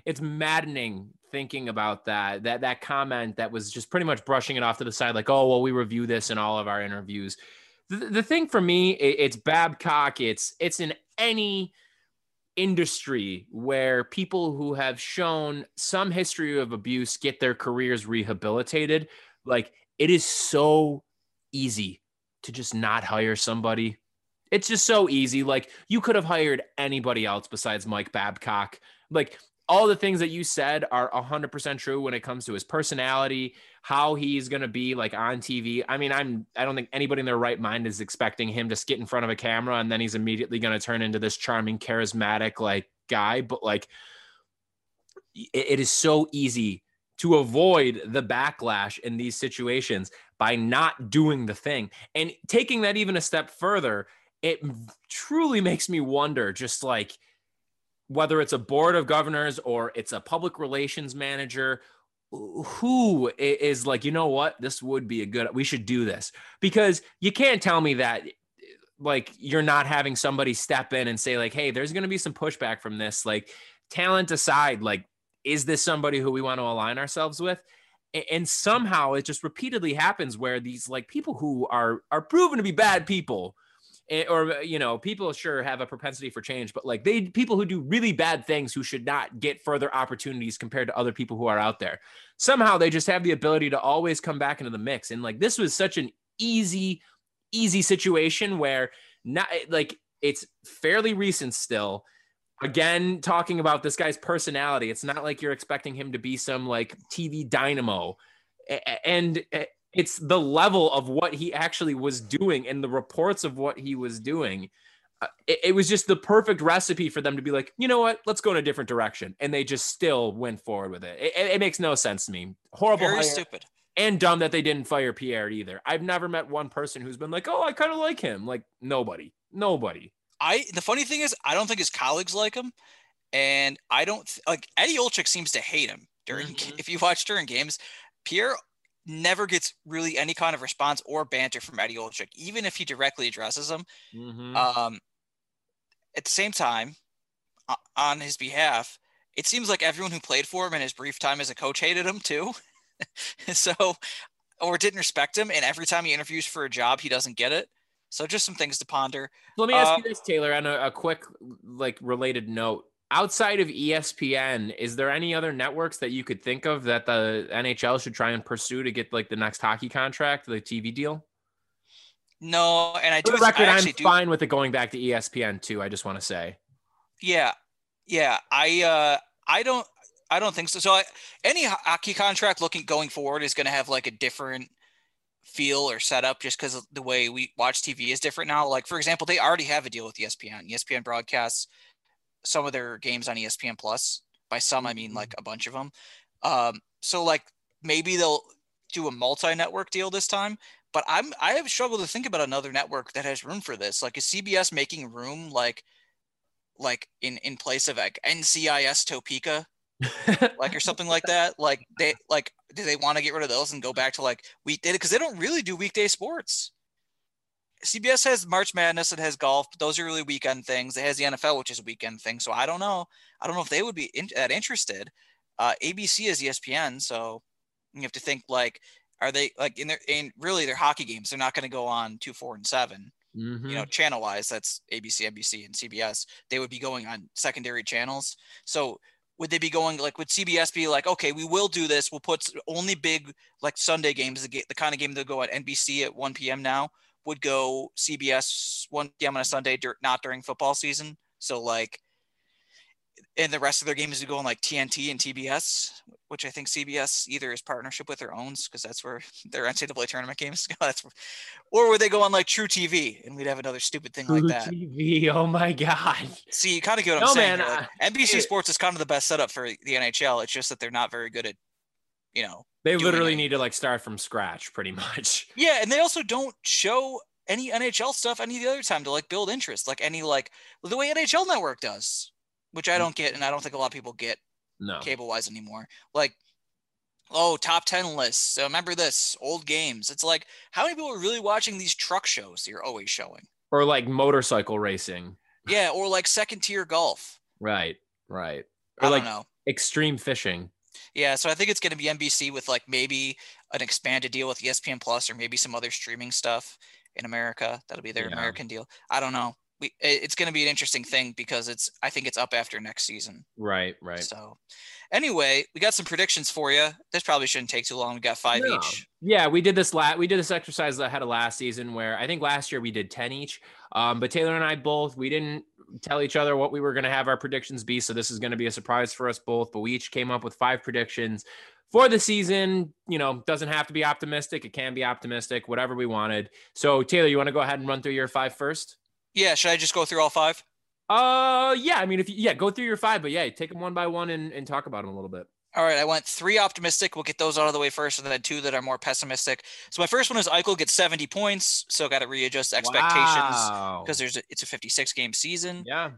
it's maddening thinking about that. That that comment that was just pretty much brushing it off to the side, like, oh well, we review this in all of our interviews. The, the thing for me, it, it's Babcock. It's it's in any industry where people who have shown some history of abuse get their careers rehabilitated. Like it is so easy to just not hire somebody. It's just so easy. Like you could have hired anybody else besides Mike Babcock. Like all the things that you said are 100% true when it comes to his personality, how he's going to be like on TV. I mean, I'm I don't think anybody in their right mind is expecting him to get in front of a camera and then he's immediately going to turn into this charming charismatic like guy, but like it- it is so easy to avoid the backlash in these situations by not doing the thing. And taking that even a step further, it truly makes me wonder just like whether it's a board of governors or it's a public relations manager who is like you know what? This would be a good we should do this. Because you can't tell me that like you're not having somebody step in and say like hey there's going to be some pushback from this. Like talent aside like is this somebody who we want to align ourselves with? And somehow it just repeatedly happens where these like people who are are proven to be bad people Eh, or uh, you know people sure have a propensity for change but like they people who do really bad things who should not get further opportunities compared to other people who are out there somehow they just have the ability to always come back into the mix and like this was such an easy easy situation where not eh, like it's fairly recent still. Again talking about this guy's personality it's not like you're expecting him to be some like tv dynamo and uh, it's the level of what he actually was doing and the reports of what he was doing. Uh, it, it was just the perfect recipe for them to be like you know what? Let's go in a different direction. And they just still went forward with it. It, it makes no sense to me. Horrible Very hire stupid. and dumb that they didn't fire pierre either. I've never met one person who's been like oh i kind of like him. Like nobody nobody. I the funny thing is I don't think his colleagues like him, and I don't like Eddie Olczyk seems to hate him during. Mhm. (laughs) If you watch during games, Pierre never gets really any kind of response or banter from Eddie Olczyk, even if he directly addresses him. Mhm. Um, at the same time, on his behalf, it seems like everyone who played for him in his brief time as a coach hated him too. (laughs) so, or didn't respect him, and every time he interviews for a job, he doesn't get it. So, just some things to ponder. Let me ask Uh, you this, Taylor, on a, a quick, like, related note. Outside of ESPN, is there any other networks that you could think of that the NHL should try and pursue to get like the next hockey contract, the TV deal? No, and I For do. the record, I I'm do. fine with it going back to ESPN too. I just want to say. Yeah, yeah. I uh, I don't I don't think so. So I, any hockey contract looking going forward is going to have like a different feel or setup just because the way we watch TV is different now. Like for example, they already have a deal with ESPN. ESPN broadcasts some of their games on ESPN Plus. By some, I mean like a bunch of them. Um, so like maybe they'll do a multi-network deal this time. But I'm I have struggled to think about another network that has room for this. Like is CBS making room like like in in place of like NCIS Topeka, like or (laughs) something like that. Like they like do they want to get rid of those and go back to like weekday because they don't really do weekday sports. CBS has March Madness, it has golf, but those are really weekend things. It has the NFL, which is a weekend thing. So I don't know. I don't know if they would be in, that interested. Uh, ABC is ESPN, so you have to think like, are they like in their in really their hockey games? They're not going to go on two, four, and 7 Mhm. You know, channel wise, that's ABC, NBC, and CBS. They would be going on secondary channels. So would they be going like would CBS be like, okay, we will do this. We'll put only big like Sunday games, the, the kind of game that go at NBC at 1 p.m. now would go CBS 1 p.m. on a Sunday, dur- not during football season. So like, and the rest of their games would go on like TNT and TBS, which I think CBS either is partnership with or owns because that's where (laughs) their NCAA tournament games (laughs) go. That's, or would they go on like truTV and we'd have another stupid thing like that. TV. Oh my god. See, you kind of get what I'm saying. man, like, NBC Sports is kind of the best setup for the NHL. It's just that they're not very good at, you know. They literally it. need to like start from scratch, pretty much. (laughs) Yeah, and they also don't show any NHL stuff any of the other time to like build interest, like any like the way NHL Network does, which I mm. don't get, and I don't think a lot of people get No. cable wise anymore. Like, oh, top ten lists. So remember this old games. It's like how many people are really watching these truck shows you're always showing? Or like motorcycle racing. Yeah, or like second tier golf. Right. Right. I Or don't like know. extreme fishing. Yeah, so I think it's going to be NBC with like maybe an expanded deal with ESPN Plus or maybe some other streaming stuff in America. That'll be their Yeah. American deal. I don't know. We it's going to be an interesting thing because it's I think it's up after next season. Right. Right. So anyway, we got some predictions for you. This probably shouldn't take too long. We got five No. each. Yeah, we did this last we did this exercise ahead of last season where I think last year we did 10 each. Um, but Taylor and I both we didn't tell each other what we were going to have our predictions be, so this is going to be a surprise for us both, but we each came up with five predictions for the season. You know, doesn't have to be optimistic, it can be optimistic, whatever we wanted. So, Taylor, you want to go ahead and run through your five first? Yeah, should I just go through all five? Uh, yeah, I mean if you yeah, go through your five, but yeah, take them one by one and, and talk about them a little bit. All right, I went three optimistic. We'll get those out of the way first, and then two that are more pessimistic. So my first one is Eichel gets 70 points, so got to readjust expectations Wow. because there's a, it's a 56 game season. yeah,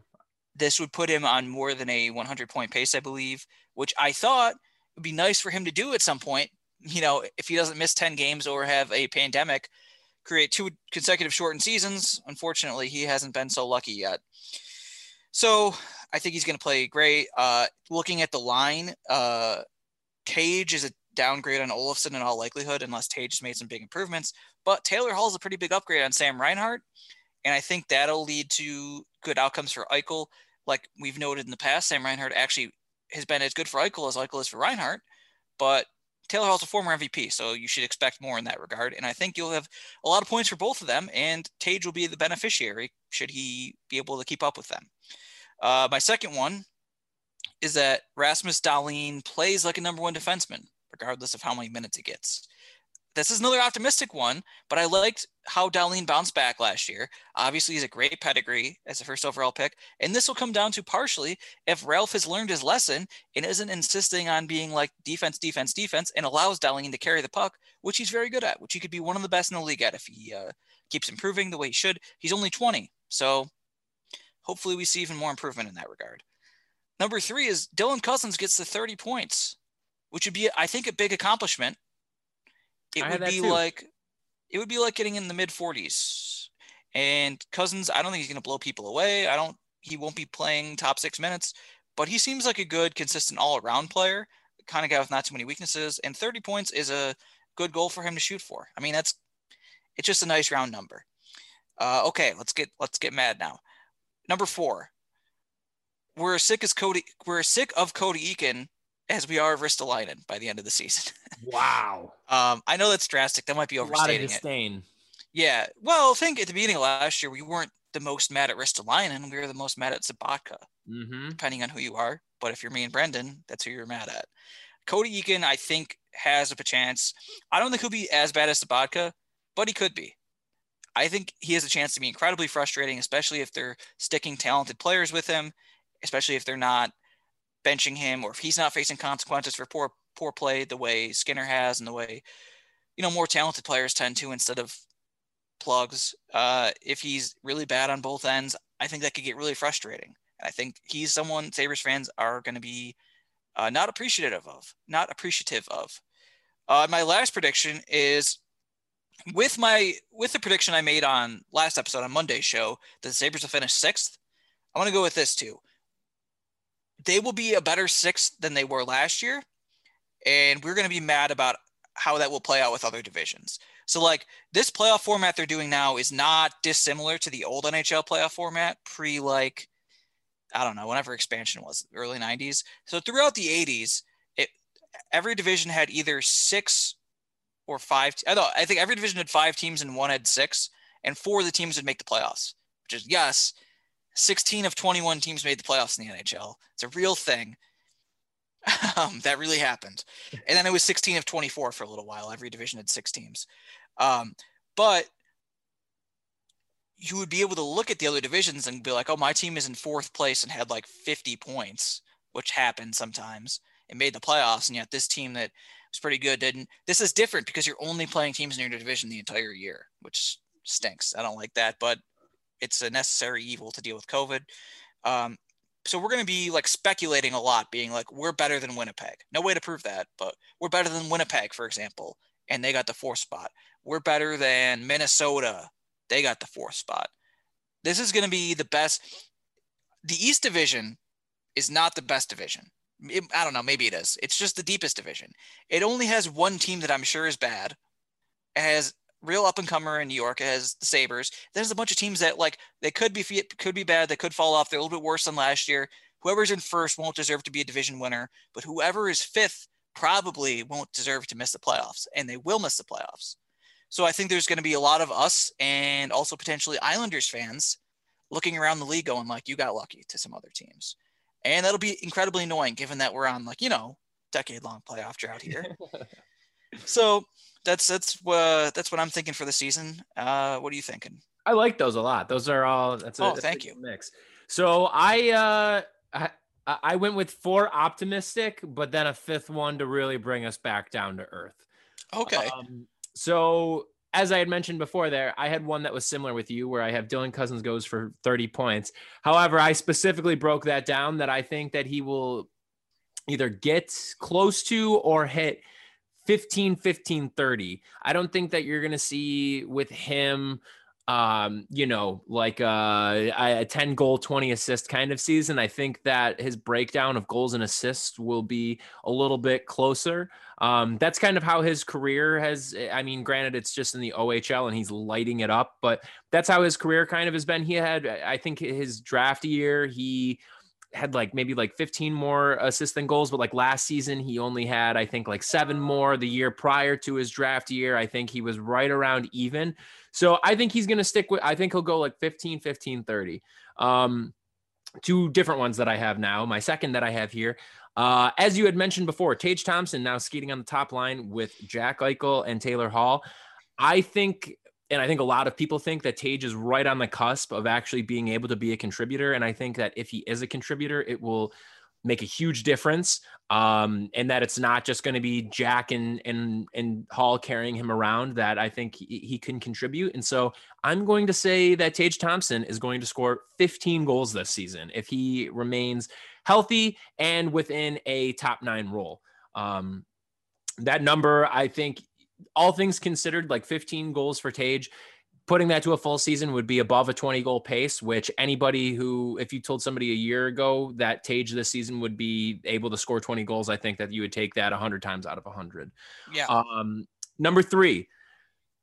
this would put him on more than a 100 point pace, I believe, which I thought would be nice for him to do at some point. You know, if he doesn't miss 10 games or have a pandemic, create two consecutive shortened seasons. Unfortunately, he hasn't been so lucky yet. So I think he's going to play great. Uh, looking at the line, uh, Tage is a downgrade on Olofsson in all likelihood, unless Tage has made some big improvements. But Taylor Hall is a pretty big upgrade on Sam Reinhart. And I think that'll lead to good outcomes for Eichel like we've noted in the past, Sam Reinhart actually has been as good for Eichel as Eichel is for Reinhart, but Taylor Hall's a former MVP, so you should expect more in that regard. And I think you'll have a lot of points for both of them, and Tage will be the beneficiary should he be able to keep up with them. Uh, my second one is that Rasmus Dahlin plays like a number one defenseman, regardless of how many minutes he gets. This is another optimistic one, but I liked how Dahlin bounced back last year. Obviously, he's a great pedigree as a first overall pick. And this will come down to partially if Ralph has learned his lesson and isn't insisting on being like defense, defense, defense, and allows Dahlin to carry the puck, which he's very good at, which he could be one of the best in the league at if he uh, keeps improving the way he should. He's only 20. So hopefully we see even more improvement in that regard. Number three is Dylan Cozens gets to 30 points, which would be, I think, a big accomplishment. It I would be too. like it would be like getting in the mid 40s. And Cozens, I don't think he's going to blow people away. I don't. He won't be playing top six minutes, but he seems like a good, consistent all-around player, kind of guy with not too many weaknesses. And 30 points is a good goal for him to shoot for. I mean, that's it's just a nice round number. Uh, okay, let's get let's get mad now. Number four, we're as sick as Cody. We're as sick of Cody Eakin as we are of Ristolainen by the end of the season. (laughs) wow, Um, I know that's drastic. That might be a lot of overstating it. Yeah. Well, I think at the beginning of last year, we weren't the most mad at Ristolainen. We were the most mad at Sobotka, Mm-hmm. depending on who you are. But if you're me and Brendan, that's who you're mad at. Cody Eakin, I think, has a chance. I don't think he'll be as bad as Sobotka, but he could be. I think he has a chance to be incredibly frustrating, especially if they're sticking talented players with him, especially if they're not benching him or if he's not facing consequences for poor poor play the way Skinner has and the way you know more talented players tend to instead of plugs. Uh, if he's really bad on both ends, I think that could get really frustrating. And I think he's someone Sabres fans are going to be uh, not appreciative of, not appreciative of. Uh, my last prediction is with my with the prediction I made on last episode on Monday's show that the Sabres will finish sixth. I'm to go with this too. they will be a better sixth than they were last year. And we're going to be mad about how that will play out with other divisions. So, like this playoff format they're doing now is not dissimilar to the old NHL playoff format pre, like, I don't know, whenever expansion was, early 90s. So, throughout the 80s, it every division had either six or five. I, know, I think every division had five teams and one had six, and four of the teams would make the playoffs, which is yes, 16 of 21 teams made the playoffs in the NHL. It's a real thing. (laughs) Um, that really happened. And then it was 16 of 24 for a little while. Every division had six teams. Um, but you would be able to look at the other divisions and be like, oh, my team is in fourth place and had like 50 points, which happens sometimes and made the playoffs. And yet this team that was pretty good didn't. This is different because you're only playing teams in your division the entire year, which stinks. I don't like that, but it's a necessary evil to deal with COVID. Um, so we're going to be like speculating a lot, being like, we're better than Winnipeg. No way to prove that, but we're better than Winnipeg, for example, and they got the fourth spot. We're better than Minnesota. They got the fourth spot. This is going to be the best. The East Division is not the best division. It, I don't know. Maybe it is. It's just the deepest division. It only has one team that I'm sure is bad. It has real up and comer in New York. It has the Sabres. There's a bunch of teams that like they could be could be bad. They could fall off. They're a little bit worse than last year. Whoever's in first won't deserve to be a division winner, but whoever is fifth probably won't deserve to miss the playoffs, and they will miss the playoffs. So I think there's going to be a lot of us and also potentially Islanders fans looking around the league going like, "You got lucky" to some other teams, and that'll be incredibly annoying given that we're on like you know decade long playoff drought here. (laughs) so that's that's uh, that's what I'm thinking for the season. Uh, what are you thinking? I like those a lot. Those are all. That's a, oh, that's thank you. Mix. So I uh, I I went with four optimistic, but then a fifth one to really bring us back down to earth. Okay. Um, so as I had mentioned before, there I had one that was similar with you, where I have Dylan Cozens goes for 30 points. However, I specifically broke that down that I think that he will either get close to or hit 15 15 30 i don't think that you're going to see with him um you know like uh, a 10 goal 20 assist kind of season i think that his breakdown of goals and assists will be a little bit closer um that's kind of how his career has i mean granted it's just in the ohl and he's lighting it up but that's how his career kind of has been he had i think his draft year he had like maybe like 15 more assists than goals, but like last season he only had I think like seven more. The year prior to his draft year, I think he was right around even. So I think he's going to stick with. I think he'll go like 15, 15, 30. Um, two different ones that I have now. My second that I have here, uh, as you had mentioned before, Tage Thompson now skating on the top line with Jack Eichel and Taylor Hall. I think and I think a lot of people think that Tage is right on the cusp of actually being able to be a contributor. And I think that if he is a contributor, it will make a huge difference. Um, and that it's not just going to be Jack and and and Hall carrying him around. That I think he, he, can contribute. And so I'm going to say that Tage Thompson is going to score 15 goals this season if he remains healthy and within a top nine role. Um, that number, I think all things considered, like 15 goals for Tage, putting that to a full season would be above a 20 goal pace, which anybody who, if you told somebody a year ago that Tage this season would be able to score 20 goals, I think that you would take that 100 times out of 100. Yeah. Um, number three,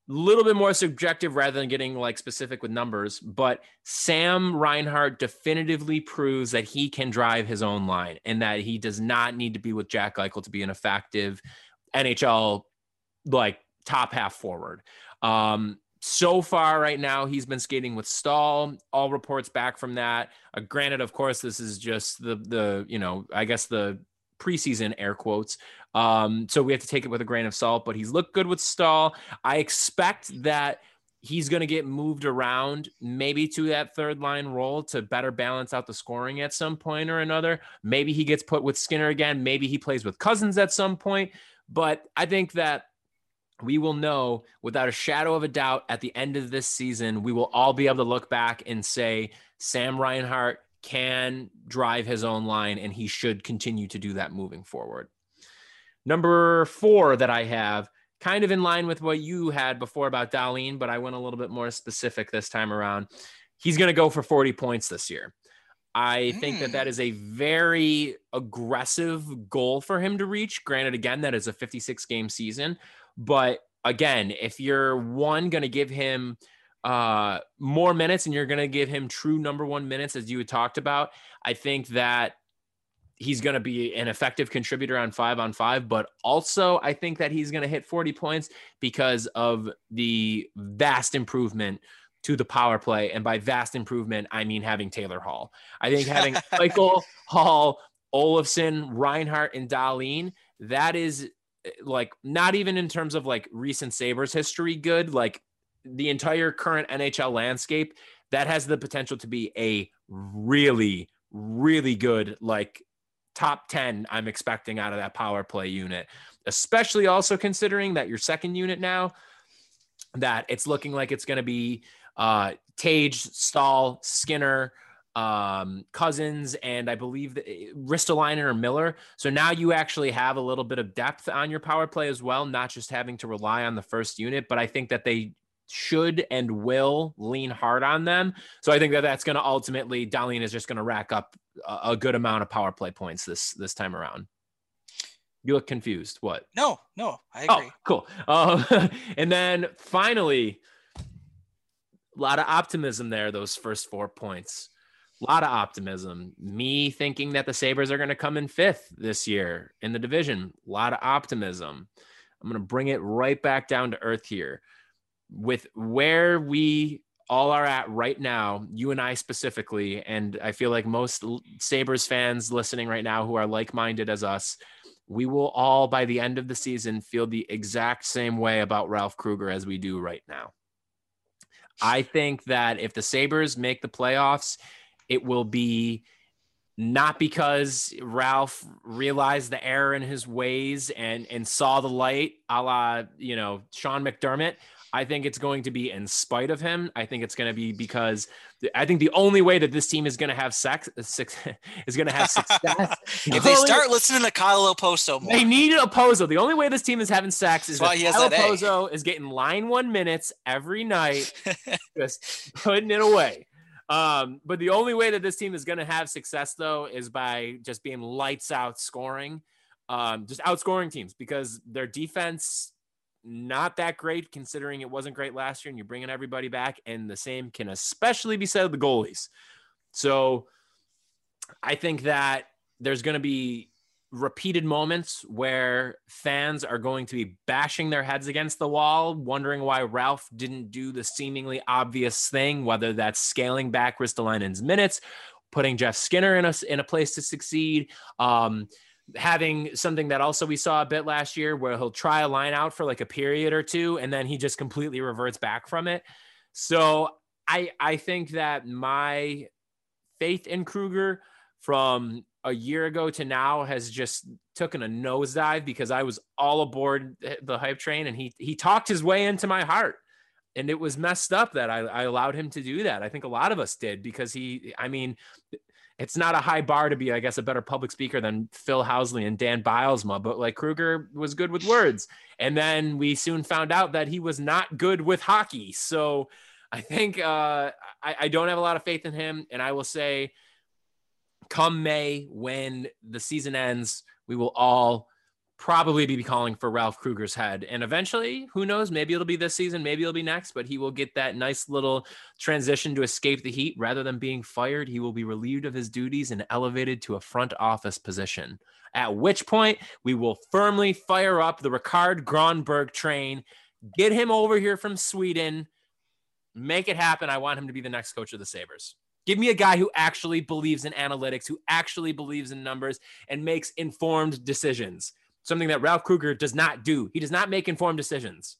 a little bit more subjective rather than getting like specific with numbers, but Sam Reinhart definitively proves that he can drive his own line and that he does not need to be with Jack Eichel to be an effective NHL like top half forward. Um, so far right now he's been skating with Staal all reports back from that. Uh, granted of course this is just the the you know i guess the preseason air quotes. Um so we have to take it with a grain of salt but he's looked good with Staal i expect that he's going to get moved around maybe to that third line role to better balance out the scoring at some point or another. Maybe he gets put with skinner again. Maybe he plays with cozens at some point. But i think that we will know without a shadow of a doubt at the end of this season, we will all be able to look back and say Sam Reinhart can drive his own line and he should continue to do that moving forward. Number four that I have, kind of in line with what you had before about Dahlin, but I went a little bit more specific this time around. He's going to go for 40 points this year. I think that that Mm. a very aggressive goal for him to reach. Granted, again, that is a 56 game season. But again, if you're one going to give him uh, more minutes and you're going to give him true number one minutes, as you had talked about, I think that he's going to be an effective contributor on five on five. But also, I think that he's going to hit 40 points because of the vast improvement to the power play. And by vast improvement, I mean having Taylor Hall. I think having (laughs) Eichel Hall, Olofsson, Reinhart, and Dahlin, that is like not even in terms of like recent Sabres history good, like the entire current NHL landscape, that has the potential to be a really, really good, like top 10 I'm expecting out of that power play unit, especially also considering that your second unit now, that it's looking like it's going to be uh, Tage, Staal, Skinner, um, Cozens, and I believe eh, Ristolainen or Miller. So now you actually have a little bit of depth on your power play as well, not just having to rely on the first unit. But I think that they should and will lean hard on them. So I think that that's going to ultimately Dahlin is just going to rack up a, a good amount of power play points this this time around. You look confused. What? No, no, I Oh, agree. cool. Um, (laughs) and then finally, a lot of optimism there, those first four points. A lot of optimism. Me thinking that the Sabres are going to come in fifth this year in the division. A lot of optimism. I'm going to bring it right back down to earth here. With where we all are at right now, you and I specifically, and I feel like most Sabres fans listening right now who are like minded as us, we will all by the end of the season feel the exact same way about Ralph Krueger as we do right now. I think that if the Sabres make the playoffs, it will be not because Ralph realized the error in his ways and and saw the light a la, you know, Sean McDermott. I think it's going to be in spite of him. I think it's going to be because I think the only way that this team is going to have sex, (laughs) sex is going to have success. (laughs) If they start listening to Kyle Okposo more, they need a Pozo. The only way this team is having sex is That's why that he has Kyle that A. Is getting line one minutes every night, (laughs) just putting it away. Um, but the only way that this team is going to have success, though, is by just being lights out scoring, um, just outscoring teams because their defense not that great considering it wasn't great last year, and you're bringing everybody back, and the same can especially be said of the goalies. So I think that there's going to be repeated moments where fans are going to be bashing their heads against the wall, wondering why Ralph didn't do the seemingly obvious thing, whether that's scaling back Ristolainen's minutes, putting Jeff Skinner in a, in a place to succeed, um, having something that also we saw a bit last year where he'll try a line out for like a period or two and then he just completely reverts back from it. So I I think that my faith in Krueger from a year ago to now has just taken a nosedive because I was all aboard the hype train and he he talked his way into my heart. And it was messed up that I, I allowed him to do that. I think a lot of us did because he, I mean, it's not a high bar to be, I guess, a better public speaker than Phil Housley and Dan Bylsma, but like Krueger was good with words. And then we soon found out that he was not good with hockey. So I think uh, I, I don't have a lot of faith in him. And I will say, come May, when the season ends, we will all probably be calling for Ralph Krueger's head. And eventually, who knows, maybe it'll be this season, maybe it'll be next, but he will get that nice little transition to escape the heat. Rather than being fired, he will be relieved of his duties and elevated to a front office position. At which point, we will firmly fire up the Rikard Grönborg train, get him over here from Sweden, make it happen. I want him to be the next coach of the Sabres. Give me a guy who actually believes in analytics, who actually believes in numbers and makes informed decisions. Something that Ralph Krueger does not do. He does not make informed decisions.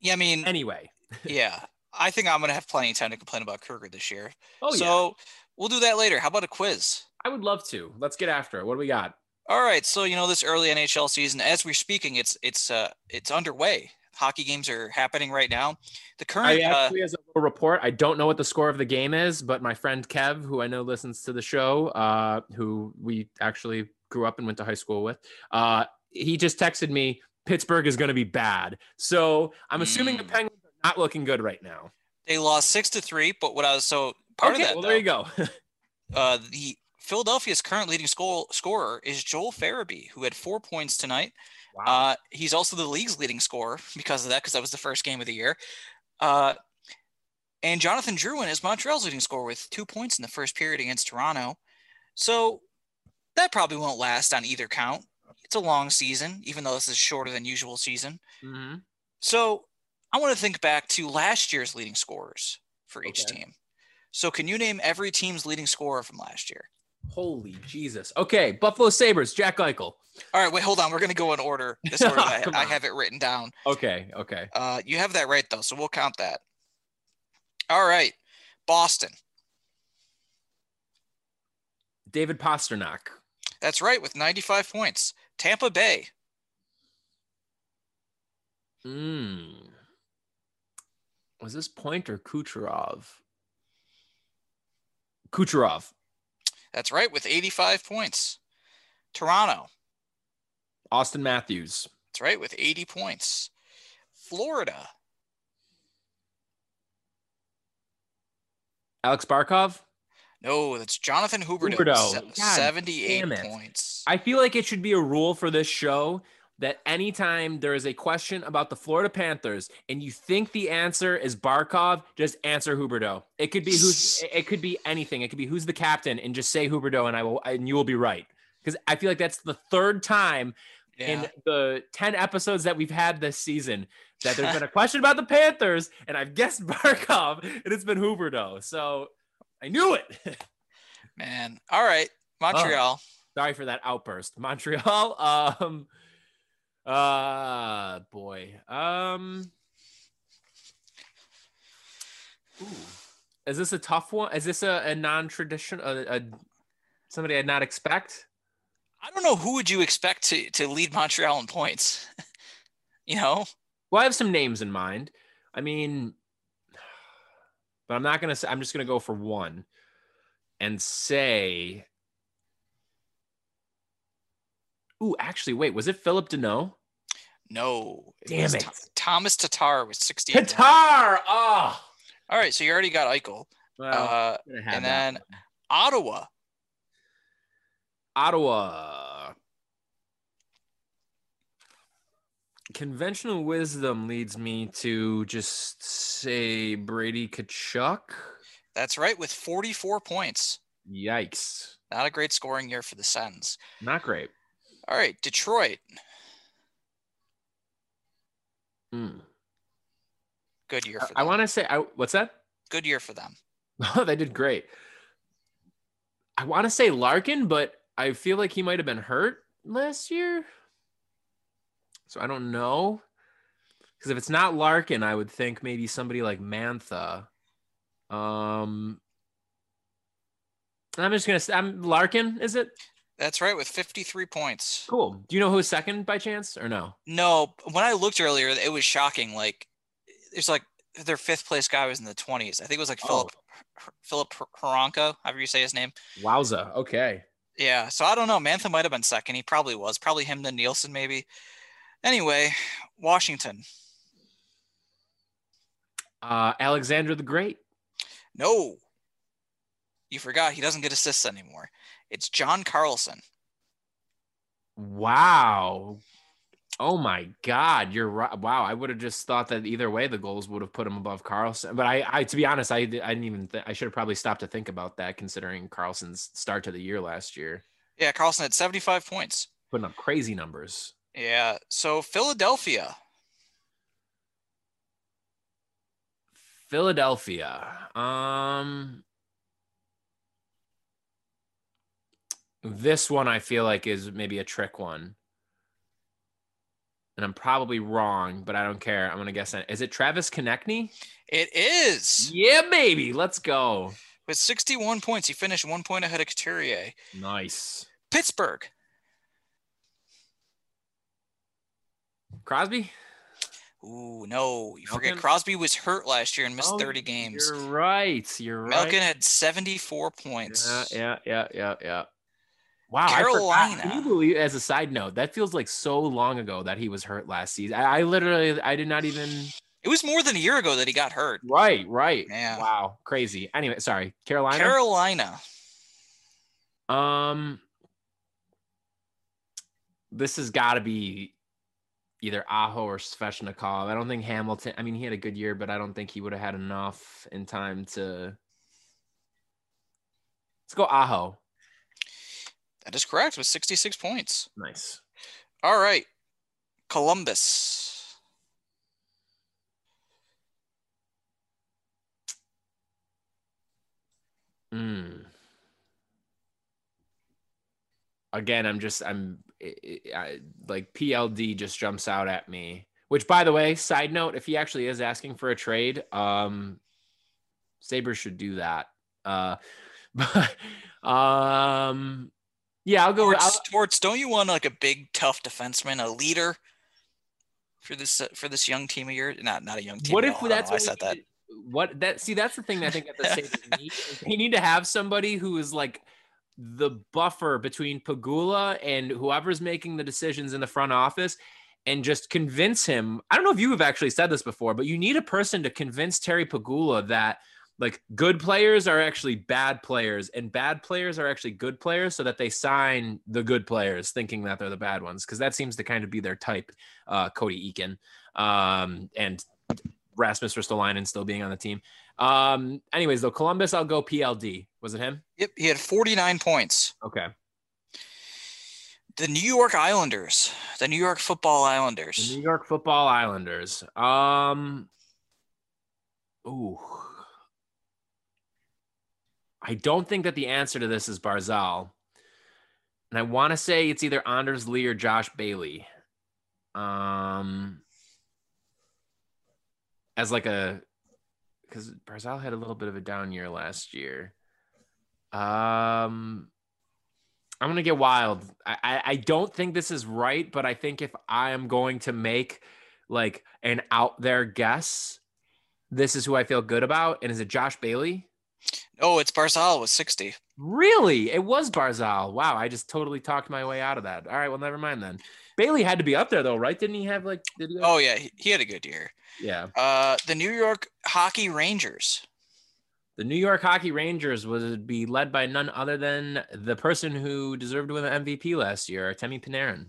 yeah, I mean, Anyway. (laughs) yeah, I think I'm gonna have plenty of time to complain about Krueger this year. Oh, yeah. so we'll do that later. How about a quiz? I would love to. Let's get after it. What do we got? All right, so you know this early NHL season, as we're speaking, it's it's uh it's underway. Hockey games are happening right now. The I current uh, actually, as a little report, I don't know what the score of the game is, but my friend Kev, who I know listens to the show, uh, who we actually grew up and went to high school with, uh, he just texted me Pittsburgh is going to be bad. So I'm assuming the Mm. Penguins are not looking good right now. They lost six to three, but what I was so part okay, of that well though, there you go. (laughs) uh, the Philadelphia's current leading score, scorer is Joel Farabee, who had four points tonight. Wow. Uh, he's also the league's leading scorer because of that, because that was the first game of the year. Uh, and Jonathan Drouin is Montreal's leading scorer with two points in the first period against Toronto. So that probably won't last on either count. It's a long season, even though this is shorter than usual season. Mhm. So I want to think back to last year's leading scorers for each Okay. team. So can you name every team's leading scorer from last year? Holy Jesus. Okay, Buffalo Sabres, Jack Eichel. All right, wait, hold on. We're going to go in order. This (laughs) order I, I have it written down. Okay, okay. Uh, you have that right though, so we'll count that. All right, Boston. David Pastrnak. That's right, with 95 points. Tampa Bay. Hmm. Was this Point or Kucherov? Kucherov. That's right, with 85 points. Toronto. Auston Matthews. That's right, with 80 points. Florida. Alex Barkov. No, that's Jonathan Huberdeau. Huberdeau. Se- 78 points. I feel like it should be a rule for this show that anytime there is a question about the Florida Panthers and you think the answer is Barkov, just answer Huberdeau. It could be who's it could be anything. It could be who's the captain and just say Huberdeau and I will and you will be right. Because I feel like that's the third time yeah. in the 10 episodes that we've had this season that there's been a question about the Panthers and I've guessed (laughs) Barkov and it's been Huberdeau. So I knew it. Man. All right, Montreal. Sorry for that outburst. Montreal. (laughs) Um uh boy. Um ooh. Is this a tough one? Is this a, a non-tradition a, a somebody I'd not expect? I don't know who would you expect to to lead Montreal in points. (laughs) you know, Well, I have some names in mind. I mean, but I'm not gonna say. I'm just gonna go for one, and say. Ooh, actually, wait. Was it Phillip Danault? No. Damn was it. Tho- Tomas Tatar with 68. Tatar! Qatar. Oh. All right, so you already got Eichel. Well, uh, I'm gonna have and then one. Ottawa. Ottawa. Conventional wisdom leads me to just say Brady Tkachuk. That's right, with 44 points. Yikes. Not a great scoring year for the Sens. Not great. All right, Detroit. Mm. Good year for them. I want to say, I, what's that? Good year for them. (laughs) Oh, they did great. I want to say Larkin, but I feel like he might have been hurt last year. So I don't know. Because if it's not Larkin, I would think maybe somebody like Mantha. Um, I'm just gonna. say I'm Larkin. Is it That's right, with 53 points. cool? Do you know who's second by chance or no? No, when I looked earlier, it was shocking. Like, it's like their fifth place guy was in the 20s. I think it was like Oh. Philip Philip Haranko, however you say his name. Wowza. Okay. Yeah, so I don't know. Mantha might have been second. He probably was. Probably him, then Nielsen, maybe. Anyway, Washington. Uh, Alexander the Great. No, you forgot he doesn't get assists anymore. It's John Carlson. Wow. Oh my God, you're right. Wow, I would have just thought that either way the goals would have put him above Carlson. But I, I to be honest, I, I didn't even. Th- I should have probably stopped to think about that, considering Carlson's start to the year last year, Yeah, Carlson had 75 points. putting up crazy numbers. Yeah, so Philadelphia. Philadelphia. Um, this one I feel like is maybe a trick one. And I'm probably wrong, but I don't care. I'm gonna guess that. Is it Travis Konecny? It is Yeah, baby. Let's go. with 61 points. He finished one point ahead of Couturier. Nice. Pittsburgh. Crosby? Ooh, no, you forget Crosby was hurt last year and missed Oh, 30 games. You're right. You're right. Malkin had 74 points. Yeah, yeah, yeah, yeah, yeah. Wow, I. Carolina. Can you believe? As a side note, that feels like so long ago that he was hurt last season. I, I literally, I did not even. It It was more than a year ago that he got hurt. Right, right. Yeah. Wow, crazy. Anyway, sorry, Carolina. Carolina. um, this has got to be either Aho or Svechnikov. I don't think Hamilton. I mean, he had a good year, but I don't think he would have had enough in time to. Let's go Aho. That is correct with 66 points. Nice. All right. Columbus. Mm. Again, I'm just I'm I, like PLD just jumps out at me. Which, by the way, side note, if he actually is asking for a trade, um, Sabres should do that. Uh, (laughs) but um, yeah, I'll go. With, Torts, I'll, Torts, don't you want like a big, tough defenseman, a leader for this uh, for this young team of yours? Not not a young team. what if I that's know, I what said that. What that see? That's the thing that I think that the Sabres (laughs) need. They need to have somebody who is like the buffer between Pegula and whoever's making the decisions in the front office and just convince him. I don't know if you have actually said this before, but you need a person to convince Terry Pegula that like good players are actually bad players and bad players are actually good players so that they sign the good players thinking that they're the bad ones because that seems to kind of be their type uh Cody Eakin um and Rasmus Ristolainen still being on the team. Um anyways though Columbus I'll go PLD was it him? Yep, he had 49 points. okay. The New York Islanders, the New York Football the Islanders. New York Football Islanders. Um ooh I don't think that the answer to this is Barzal. And I want to say it's either Anders Lee or Josh Bailey. Um, as like a, because Barzal had a little bit of a down year last year. Um, I'm gonna get wild. I, I I don't think this is right, but I think if I am going to make like an out there guess, this is who I feel good about. And is it Josh Bailey? Oh, it's Barzal with 60. Really? It was Barzal. Wow, I just totally talked my way out of that. All right, well, never mind then. Bailey had to be up there though, right? Didn't he have like? Did he have- Oh yeah, he, had a good year. yeah. Uh, the New York Hockey Rangers. The New York Hockey Rangers would be led by none other than the person who deserved to win the MVP last year, Temi Panarin.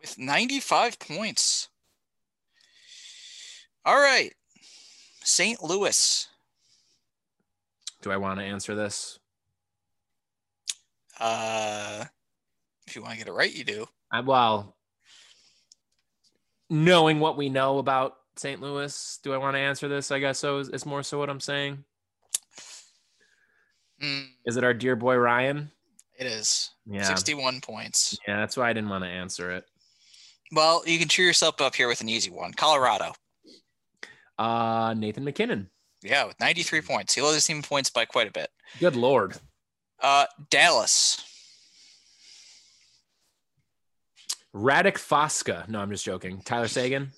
with 95 points. All right. St. Louis. Do I want to answer this? Uh, if you want to get it right, you do. I, well, knowing what we know about St. Louis, do I want to answer this? I guess so. Is, is more so what I'm saying. Mm, Is it our dear boy Ryan? it is Yeah. 61 points. Yeah, that's why I didn't want to answer it. Well, you can cheer yourself up here with an easy one. Colorado. Uh, Nathan MacKinnon. Yeah, with 93 points. He led his team in points by quite a bit. Good lord. Uh, Dallas. Radek Faksa. No, I'm just joking. Tyler Seguin.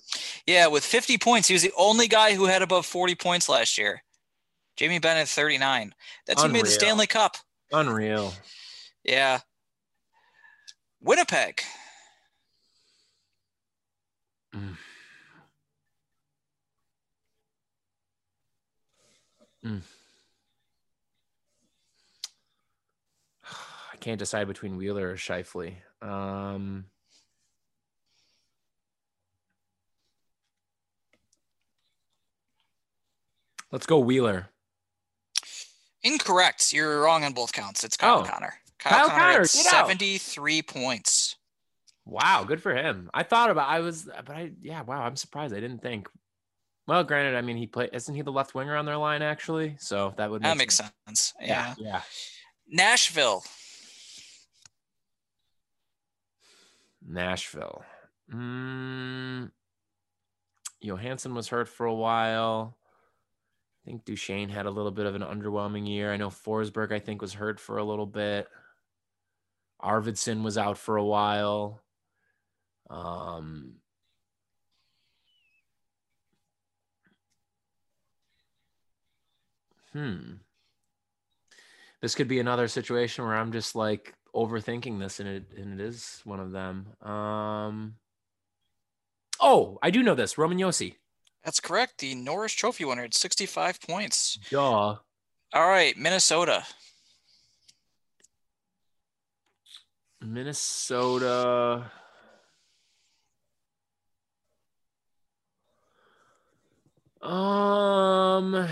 Yeah, with 50 points. He was the only guy who had above 40 points last year. Jamie Bennett, 39. That team made the Stanley Cup. Unreal. Yeah. Winnipeg. Mm. Mm. I can't decide between Wheeler or Scheifele. Um, let's go Wheeler. Incorrect. You're wrong on both counts. It's Kyle Oh. Connor. Kyle Connor, Connor, had get out. 73 points. Wow, good for him. I thought about I was but I yeah, wow, I'm surprised. I didn't think. Well, granted, I mean he played isn't he the left winger on their line actually? So that would make That makes sense. Yeah. Yeah. Nashville. Nashville. Mm, Johansen was hurt for a while. I think Duchene had a little bit of an underwhelming year. I know Forsberg, I think, was hurt for a little bit. Arvidsson was out for a while. Um, hmm. This could be another situation where I'm just like overthinking this, and it and it is one of them. Um. Oh, I do know this. Roman Josi. That's correct. The Norris Trophy winner at 65 points. Duh. All right, Minnesota. Minnesota. Um.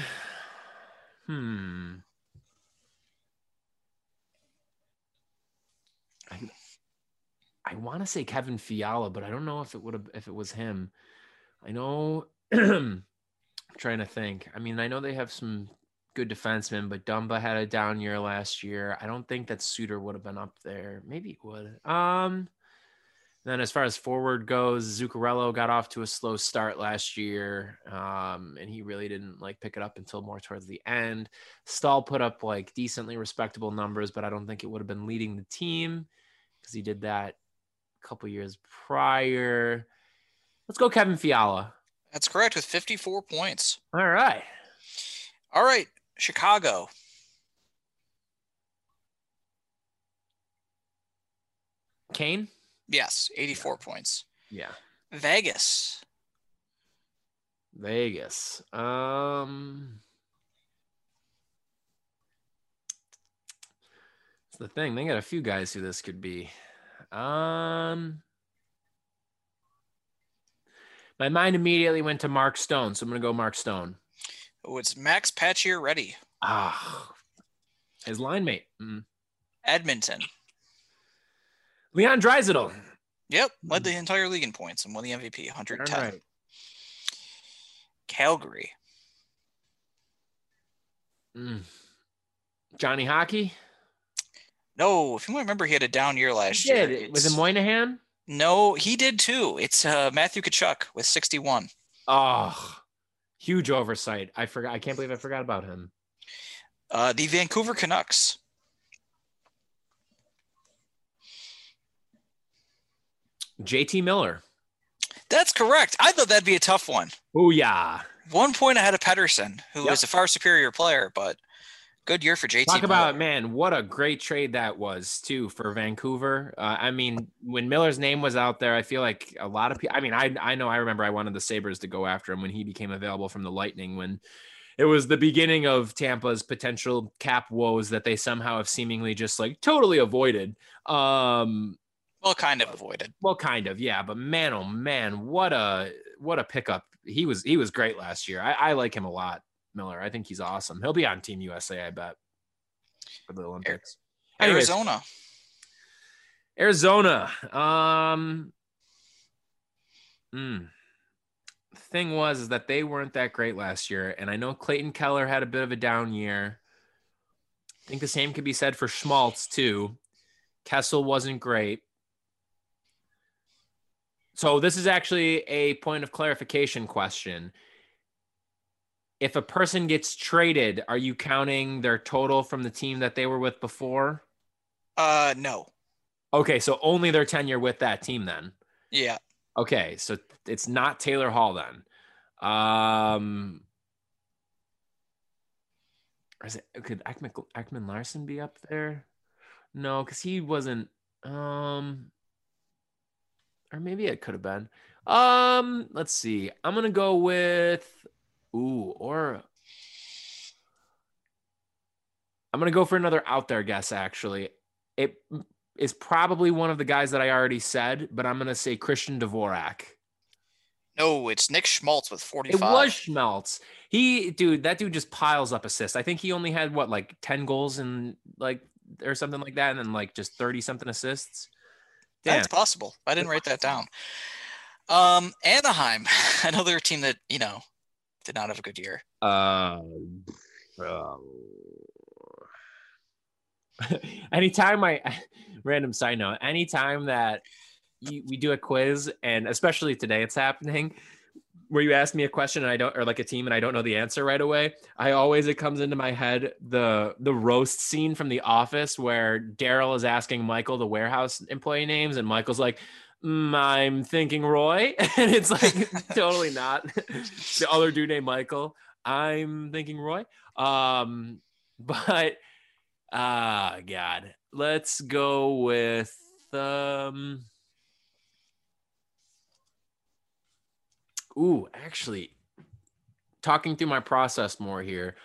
Hmm. I, I want to say Kevin Fiala, but I don't know if it would have if it was him. I know. (clears throat) I'm trying to think. I mean, I know they have some good defensemen, but Dumba had a down year last year. I don't think that Suter would have been up there. Maybe it would. Um. Then, as far as forward goes, Zuccarello got off to a slow start last year, um, and he really didn't like pick it up until more towards the end. Staal put up like decently respectable numbers, but I don't think it would have been leading the team because he did that a couple years prior. Let's go, Kevin Fiala. That's correct with 54 points. All right. All right, Chicago. Kane? Yes, 84 points. Yeah. Vegas. Vegas. Um It's the thing. They got a few guys who this could be. Um My mind immediately went to Mark Stone, so I'm gonna go Mark Stone. Oh, it's Max Pacioretty. Ah, his line mate, mm. Edmonton. Leon Draisaitl. Yep, led the entire league in points and won the MVP, 110. Right. Calgary. Mm. Johnny Hockey. No, if you remember, he had a down year last He year. did. Was it Monahan? No, he did too. It's uh, Matthew Tkachuk with 61. Oh, huge oversight. I forgot. I can't believe I forgot about him. Uh, the Vancouver Canucks. JT Miller. That's correct. I thought that'd be a tough one. Oh yeah. One point ahead of Pettersson, who Yep. is a far superior player, but good year for JT. Talk about man, what a great trade that was too for Vancouver. Uh, I mean, when Miller's name was out there, I feel like a lot of people. I mean, I I know I remember I wanted the Sabres to go after him when he became available from the Lightning. When it was the beginning of Tampa's potential cap woes that they somehow have seemingly just like totally avoided. Um, Well, kind of avoided. well, kind of, yeah. But man, oh man, what a what a pickup. He was he was great last year. I, I like him a lot, Miller. I think he's awesome. He'll be on Team USA, I bet, for the Olympics. Anyways, Arizona. Arizona. Um, mm, thing was is that they weren't that great last year, and I know Clayton Keller had a bit of a down year. I think the same could be said for Schmaltz too. Kessel wasn't great. So this is actually a point of clarification question. If a person gets traded, are you counting their total from the team that they were with before? Uh, no. Okay, so only their tenure with that team then. Yeah. Okay, so it's not Taylor Hall then. Um, is it could Ekman, Ekman-Larsson be up there? No, because he wasn't. Um, or maybe it could have been. Um, let's see. I'm gonna go with. Ooh, or I'm gonna go for another out there guess. Actually, it is probably one of the guys that I already said, but I'm gonna say Christian Dvorak. No, it's Nick Schmaltz with 45. It was Schmeltz. He, dude, that dude just piles up assists. I think he only had what, like 10 goals and like, or something like that, and then like just 30 something assists. Damn. That's possible. I didn't write that down. Um, Anaheim, (laughs) another team that, you know, did not have a good year. Uh, uh, (laughs) anytime I, (laughs) random side note, anytime that you, we do a quiz, and especially today it's happening, where you ask me a question and I don't, or like a team and I don't know the answer right away, I always it comes into my head the the roast scene from The Office where Darryl is asking Michael the warehouse employee names, and Michael's like, mm, "I'm thinking Roy," (laughs) and it's like (laughs) totally not the other dude named Michael. I'm thinking Roy. Um, (laughs) but ah, God, let's go with um. Ooh, actually, talking through my process more here.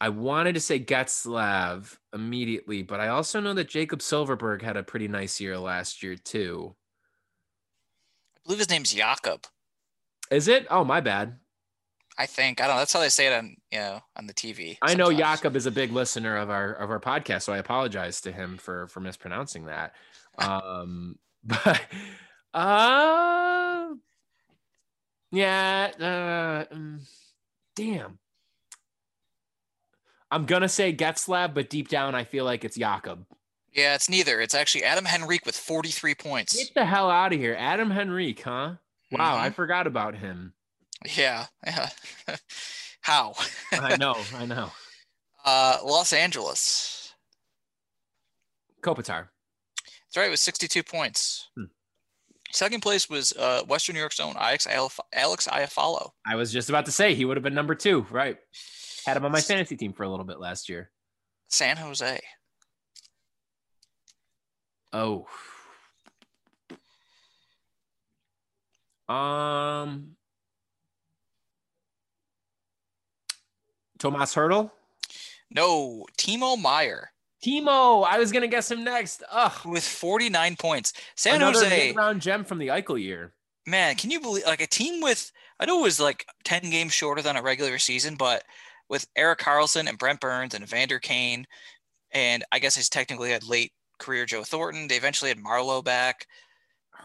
I wanted to say Getzlaf immediately, but I also know that Jacob Silfverberg had a pretty nice year last year too. I believe his name's Jakob. Is it? Oh, my bad. I think I don't know. That's how they say it on you know on the TV. I know. Jakob is a big listener of our of our podcast, so I apologize to him for for mispronouncing that. (laughs) Um, (laughs) but uh, yeah, uh, mm, damn. I'm gonna say Getzlaf, but deep down I feel like it's Jakob. Yeah, it's neither. It's actually Adam Henrique with 43 points. Get the hell out of here, Adam Henrique, huh? Wow, I Mhm. forgot about him. Yeah. yeah. (laughs) How? I (laughs) know, I know. Uh, Los Angeles. Kopitar. That's right. It was 62 points. Hmm. Second place was uh, Western New York's own Alex, Alex Iafallo. I was just about to say he would have been number two, right? Had him on my fantasy team for a little bit last year. San Jose. Oh. Um. Tomas Hertl. No, Timo Meier Timo. I was gonna guess him next. Ugh. with 49 points. San Another Jose, round gem from the Eichel year. man, can you believe like a team with I know it was like 10 games shorter than a regular season, but with Erik Karlsson and Brent Burns and Vander Kane, and I guess he's technically had late career Joe Thornton. They eventually had Marleau back.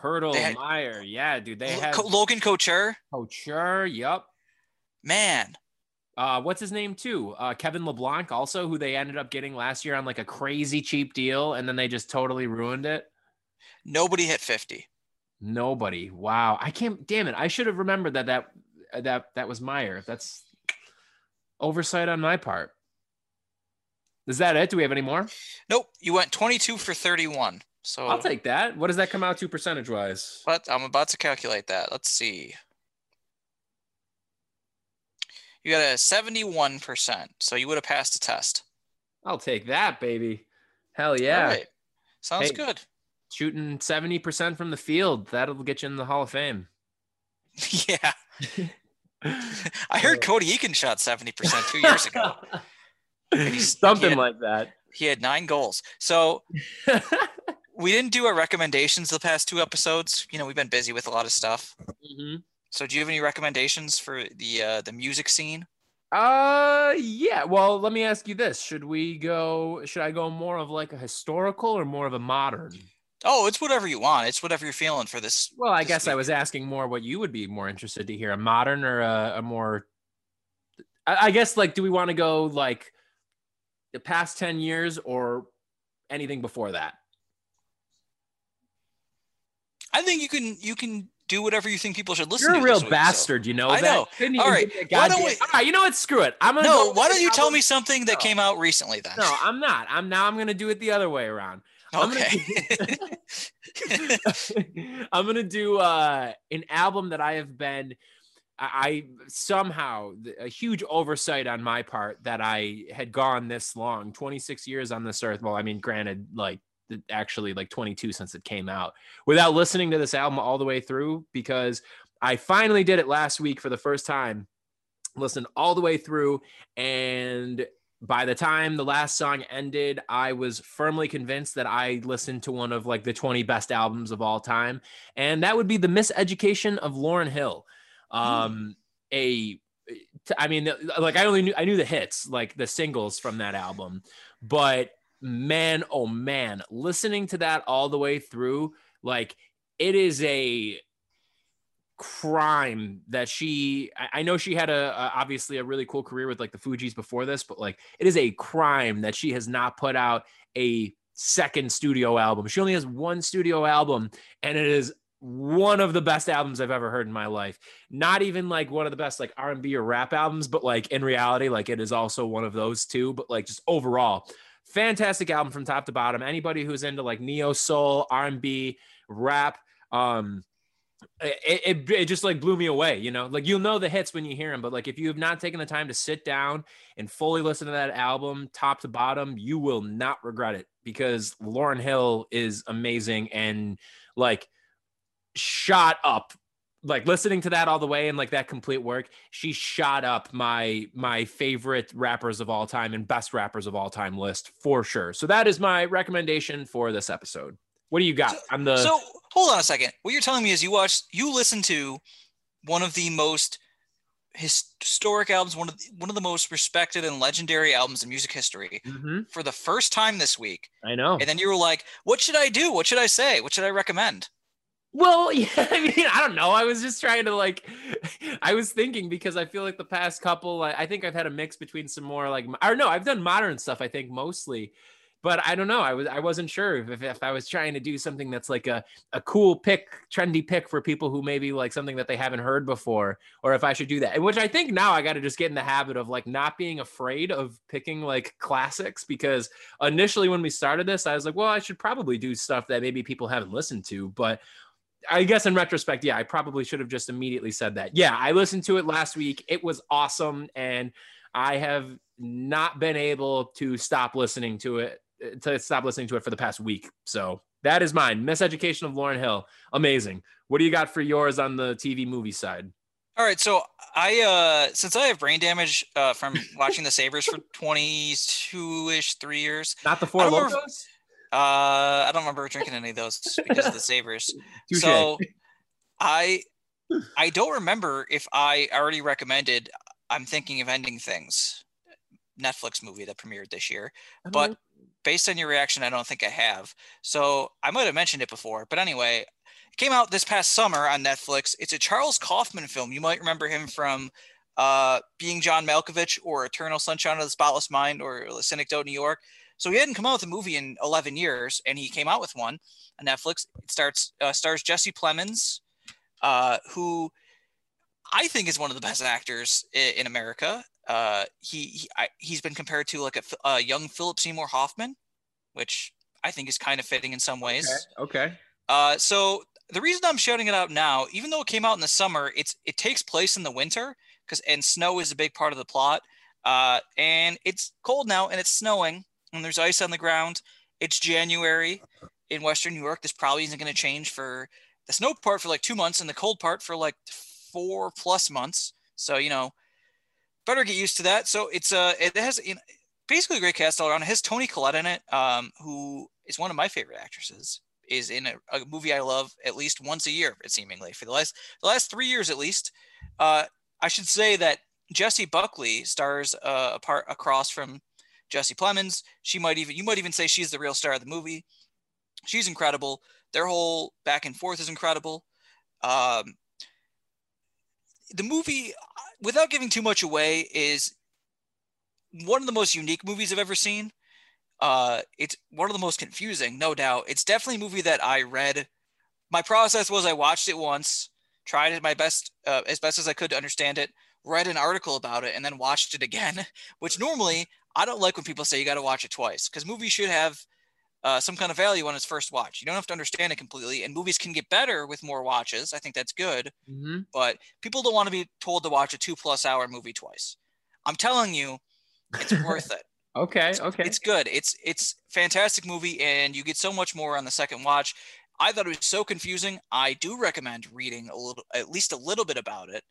Hertl, had- Meier. Yeah, dude. They had Logan Couture, Couture. Yep. man, Uh, what's his name too? Uh, Kevin Labanc, also, who they ended up getting last year on like a crazy cheap deal, and then they just totally ruined it. nobody hit 50. Nobody. Wow. I can't. Damn it. I should have remembered that that that that was Meier. That's oversight on my part. Is that it? Do we have any more? Nope, you went 22 for 31. So I'll take that. What does that come out to percentage wise? But I'm about to calculate that. Let's see. You got a 71%. So you would have passed the test. I'll take that, baby. Hell yeah. All right. Sounds Hey. good. Shooting 70% from the field. That'll get you in the Hall of Fame. (laughs) yeah. (laughs) (laughs) I heard Cody Eakin shot 70% two years ago. Something had- like that. He had nine goals. So we didn't do our recommendations the past two episodes. You know, we've been busy with a lot of stuff. Mhm. So do you have any recommendations for the uh, the music scene? Uh, yeah. Well, let me ask you this: Should we go? Should I go more of like a historical or more of a modern? Oh, it's whatever you want. It's whatever you're feeling for this. Well, I this guess I was asking more what you would be more interested to hear: a modern or a, a more. I, I guess like, do we want to go like the past ten years or anything before that? I think you can you can do whatever you think people should listen to. You're a real week, so- bastard, you know I know. All right, give me a why don't we- All right, you know what? Screw it. I'm gonna No, go why don't you tell me something that No. came out recently then? No, I'm not. I'm now. I'm gonna do it the other way around. I'm gonna Okay. (laughs) (laughs) I'm gonna do uh, an album that I have been. I, I somehow a huge oversight on my part that I had gone this long, 26 years on this earth. Well, I mean, granted, like actually like 22 since it came out, without listening to this album all the way through because I finally did it last week for the first time. Listened all the way through, and by the time the last song ended, I was firmly convinced that I listened to one of like the 20 best albums of all time. And that would be The Miseducation of Lauryn Hill. Um, a, t- I mean, like I only knew, I knew the hits, like the singles from that album, but man, oh man, listening to that all the way through, like it is a, crime that she I, know she had a, a obviously a really cool career with like the Fugees before this, but like it is a crime that she has not put out a second studio album. She only has one studio album and it is one of the best albums I've ever heard in my life. Not even like one of the best like R&B or rap albums, but like in reality like it is also one of those two, but like just overall fantastic album from top to bottom. Anybody who's into like neo soul, R&B, rap, um it, it, it just like blew me away you know like you'll know the hits when you hear them but like if you have not taken the time to sit down and fully listen to that album top to bottom you will not regret it because lauryn hill is amazing and like shot up like listening to that all the way and like that complete work, she shot up my my favorite rappers of all time and best rappers of all time list for sure. So that is my recommendation for this episode. What do you got? So- I'm the So hold on a second. What you're telling me is you watched, you listened to one of the most historic albums, one of the, one of the most respected and legendary albums in music history Mhm, for the first time this week, I know. and then you were like, "What should I do? What should I say? What should I recommend?" Well, (laughs) yeah, I mean, I don't know. I was just trying to like, (laughs) I was thinking because I feel like the past couple, I, I think I've had a mix between some more like, or no, I've done modern stuff. I think mostly, but I don't know. I was, I wasn't sure if, if, I was trying to do something that's like a, a cool pick, trendy pick for people who maybe like something that they haven't heard before, or if I should do that. Which I think now I got to just get in the habit of like not being afraid of picking like classics because initially when we started this, I was like, well, I should probably do stuff that maybe people haven't listened to, but I guess in retrospect, yeah, I probably should have just immediately said that. Yeah, I listened to it last week. It was awesome. And I have not been able to stop listening to it, to stop listening to it for the past week. So that is mine. Miseducation of Lauryn Hill. Amazing. What do you got for yours on the TV movie side? All right, so I uh since I have brain damage uh from (laughs) watching the Sabres for 22ish 3 years, Not the Four Locos? Uh I don't remember drinking any of (laughs) those because of the Sabres. So I I don't remember if I already recommended I'm thinking of ending things Netflix movie that premiered this year. But- know. Based on your reaction, I don't think I have. So I might have mentioned it before, but anyway, it came out this past summer on Netflix. It's a Charles Kaufman film. You might remember him from uh, being John Malkovich or Eternal Sunshine of the Spotless Mind or The Synecdoche, New York. So he hadn't come out with a movie in 11 years, and he came out with one on Netflix. It starts uh, stars Jesse Plemons, uh, who I think is one of the best actors in, in America. Uh, he he I, he's been compared to like a, a young Philip Seymour Hoffman, which I think is kind of fitting in some ways. Okay. okay. Uh, so the reason I'm shouting it out now, even though it came out in the summer, it's it takes place in the winter because and snow is a big part of the plot. Uh, and it's cold now and it's snowing and there's ice on the ground. It's January in Western New York. This probably isn't going to change for the snow part for like two months and the cold part for like four plus months. So you know, better get used to that. So it's uh it has you know, basically a great cast all around. It has Toni Collette in it, um, who is one of my favorite actresses is in a, a movie I love at least once a year, it seemingly for the last the last three years at least. Uh, I should say that Jessie Buckley stars uh, apart across from Jesse Plemons. She might even you might even say she's the real star of the movie. She's incredible. Their whole back and forth is incredible. Um, the movie, without giving too much away, is one of the most unique movies I've ever seen. Uh, it's one of the most confusing, no doubt. It's definitely a movie that I read. My process was I watched it once, tried it my best, uh, as best as I could to understand it, read an article about it, and then watched it again. (laughs) Which normally I don't like when people say you got to watch it twice because movies should have uh, some kind of value on its first watch. You don't have to understand it completely, and movies can get better with more watches. I think that's good, Mm-hmm. but people don't want to be told to watch a two plus hour movie twice. I'm telling you, it's worth it. (laughs) Okay. Okay. It's good. It's it's fantastic movie, and you get so much more on the second watch. I thought it was so confusing. I do recommend reading a little, at least a little bit about it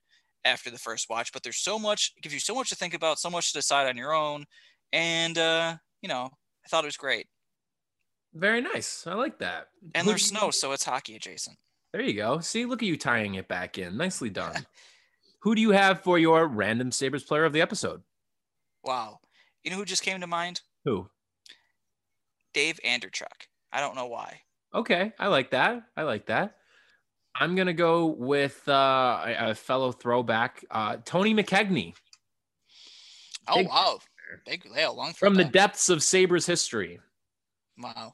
after the first watch. But there's so much, it gives you so much to think about, so much to decide on your own, and uh, you know, I thought it was great. Very nice. I like that. And there's snow, so it's hockey adjacent. There you go. See, look at you tying it back in. Nicely done. (laughs) Who do you have for your random Sabres player of the episode? Wow. You know who just came to mind? Who? Dave Andreychuk. I don't know why. Okay, I like that. I like that. I'm gonna go with uh, a, a fellow throwback, uh, Tony McKegney Oh Big- wow. Big yeah, long from the throwback. depths of Sabres history. Wow.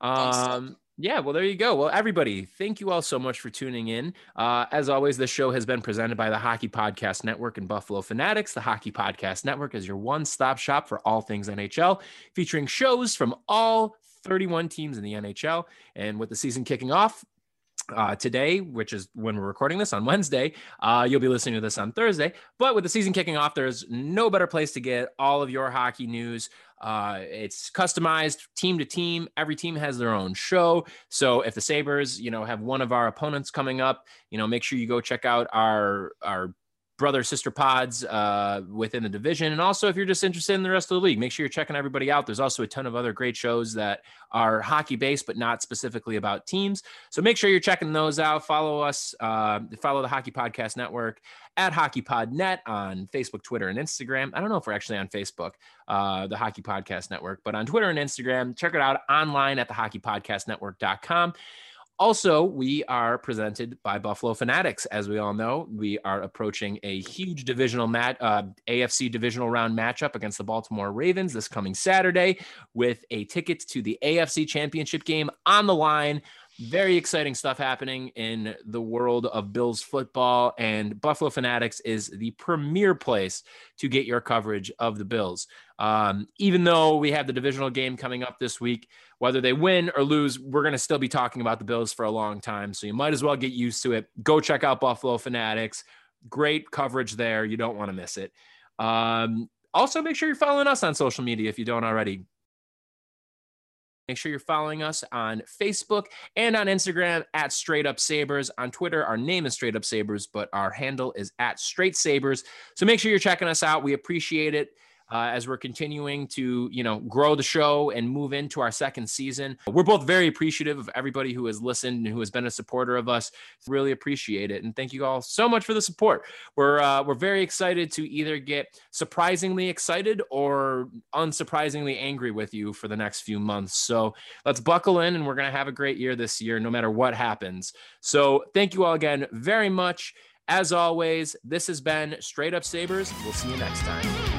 Um, yeah, well, there you go. Well, everybody, thank you all so much for tuning in. Uh, as always, this show has been presented by the Hockey Podcast Network and Buffalo Fanatics. The Hockey Podcast Network is your one stop shop for all things NHL, featuring shows from all 31 teams in the NHL. And with the season kicking off, uh, today, which is when we're recording this on Wednesday. Uh, you'll be listening to this on Thursday. But with the season kicking off, there's no better place to get all of your hockey news. Uh, it's customized team to team. Every team has their own show. So if the Sabres, you know, have one of our opponents coming up, you know, make sure you go check out our our brother sister pods uh, within the division. And also if you're just interested in the rest of the league make sure you're checking everybody out. There's also a ton of other great shows that are hockey based but not specifically about teams. So make sure you're checking those out. Follow us uh, follow the hockey podcast network at hockeypodnet on facebook twitter and instagram. I don't know if we're actually on facebook uh, the hockey podcast network but on twitter and instagram check it out online at the hockeypodcastnetwork.com also, we are presented by Buffalo Fanatics. As we all know, we are approaching a huge divisional mat, uh, AFC divisional round matchup against the Baltimore Ravens this coming Saturday, with a ticket to the AFC Championship game on the line. Very exciting stuff happening in the world of Bills football, and Buffalo Fanatics is the premier place to get your coverage of the Bills. Um, even though we have the divisional game coming up this week, whether they win or lose, we're going to still be talking about the Bills for a long time. So you might as well get used to it. Go check out Buffalo Fanatics. Great coverage there. You don't want to miss it. Um, also, make sure you're following us on social media if you don't already. Make sure you're following us on Facebook and on Instagram at Straight Up Sabres. On Twitter, our name is Straight Up Sabres, but our handle is at Straight Sabres. So make sure you're checking us out. We appreciate it uh, as we're continuing to you know grow the show and move into our second season. We're both very appreciative of everybody who has listened and who has been a supporter of us. Really appreciate it, and thank you all so much for the support. We're uh, we're very excited to either get surprisingly excited or unsurprisingly angry with you for the next few months. So let's buckle in, and we're gonna have a great year this year, no matter what happens. So thank you all again very much. As always, this has been Straight Up Sabres. We'll see you next time.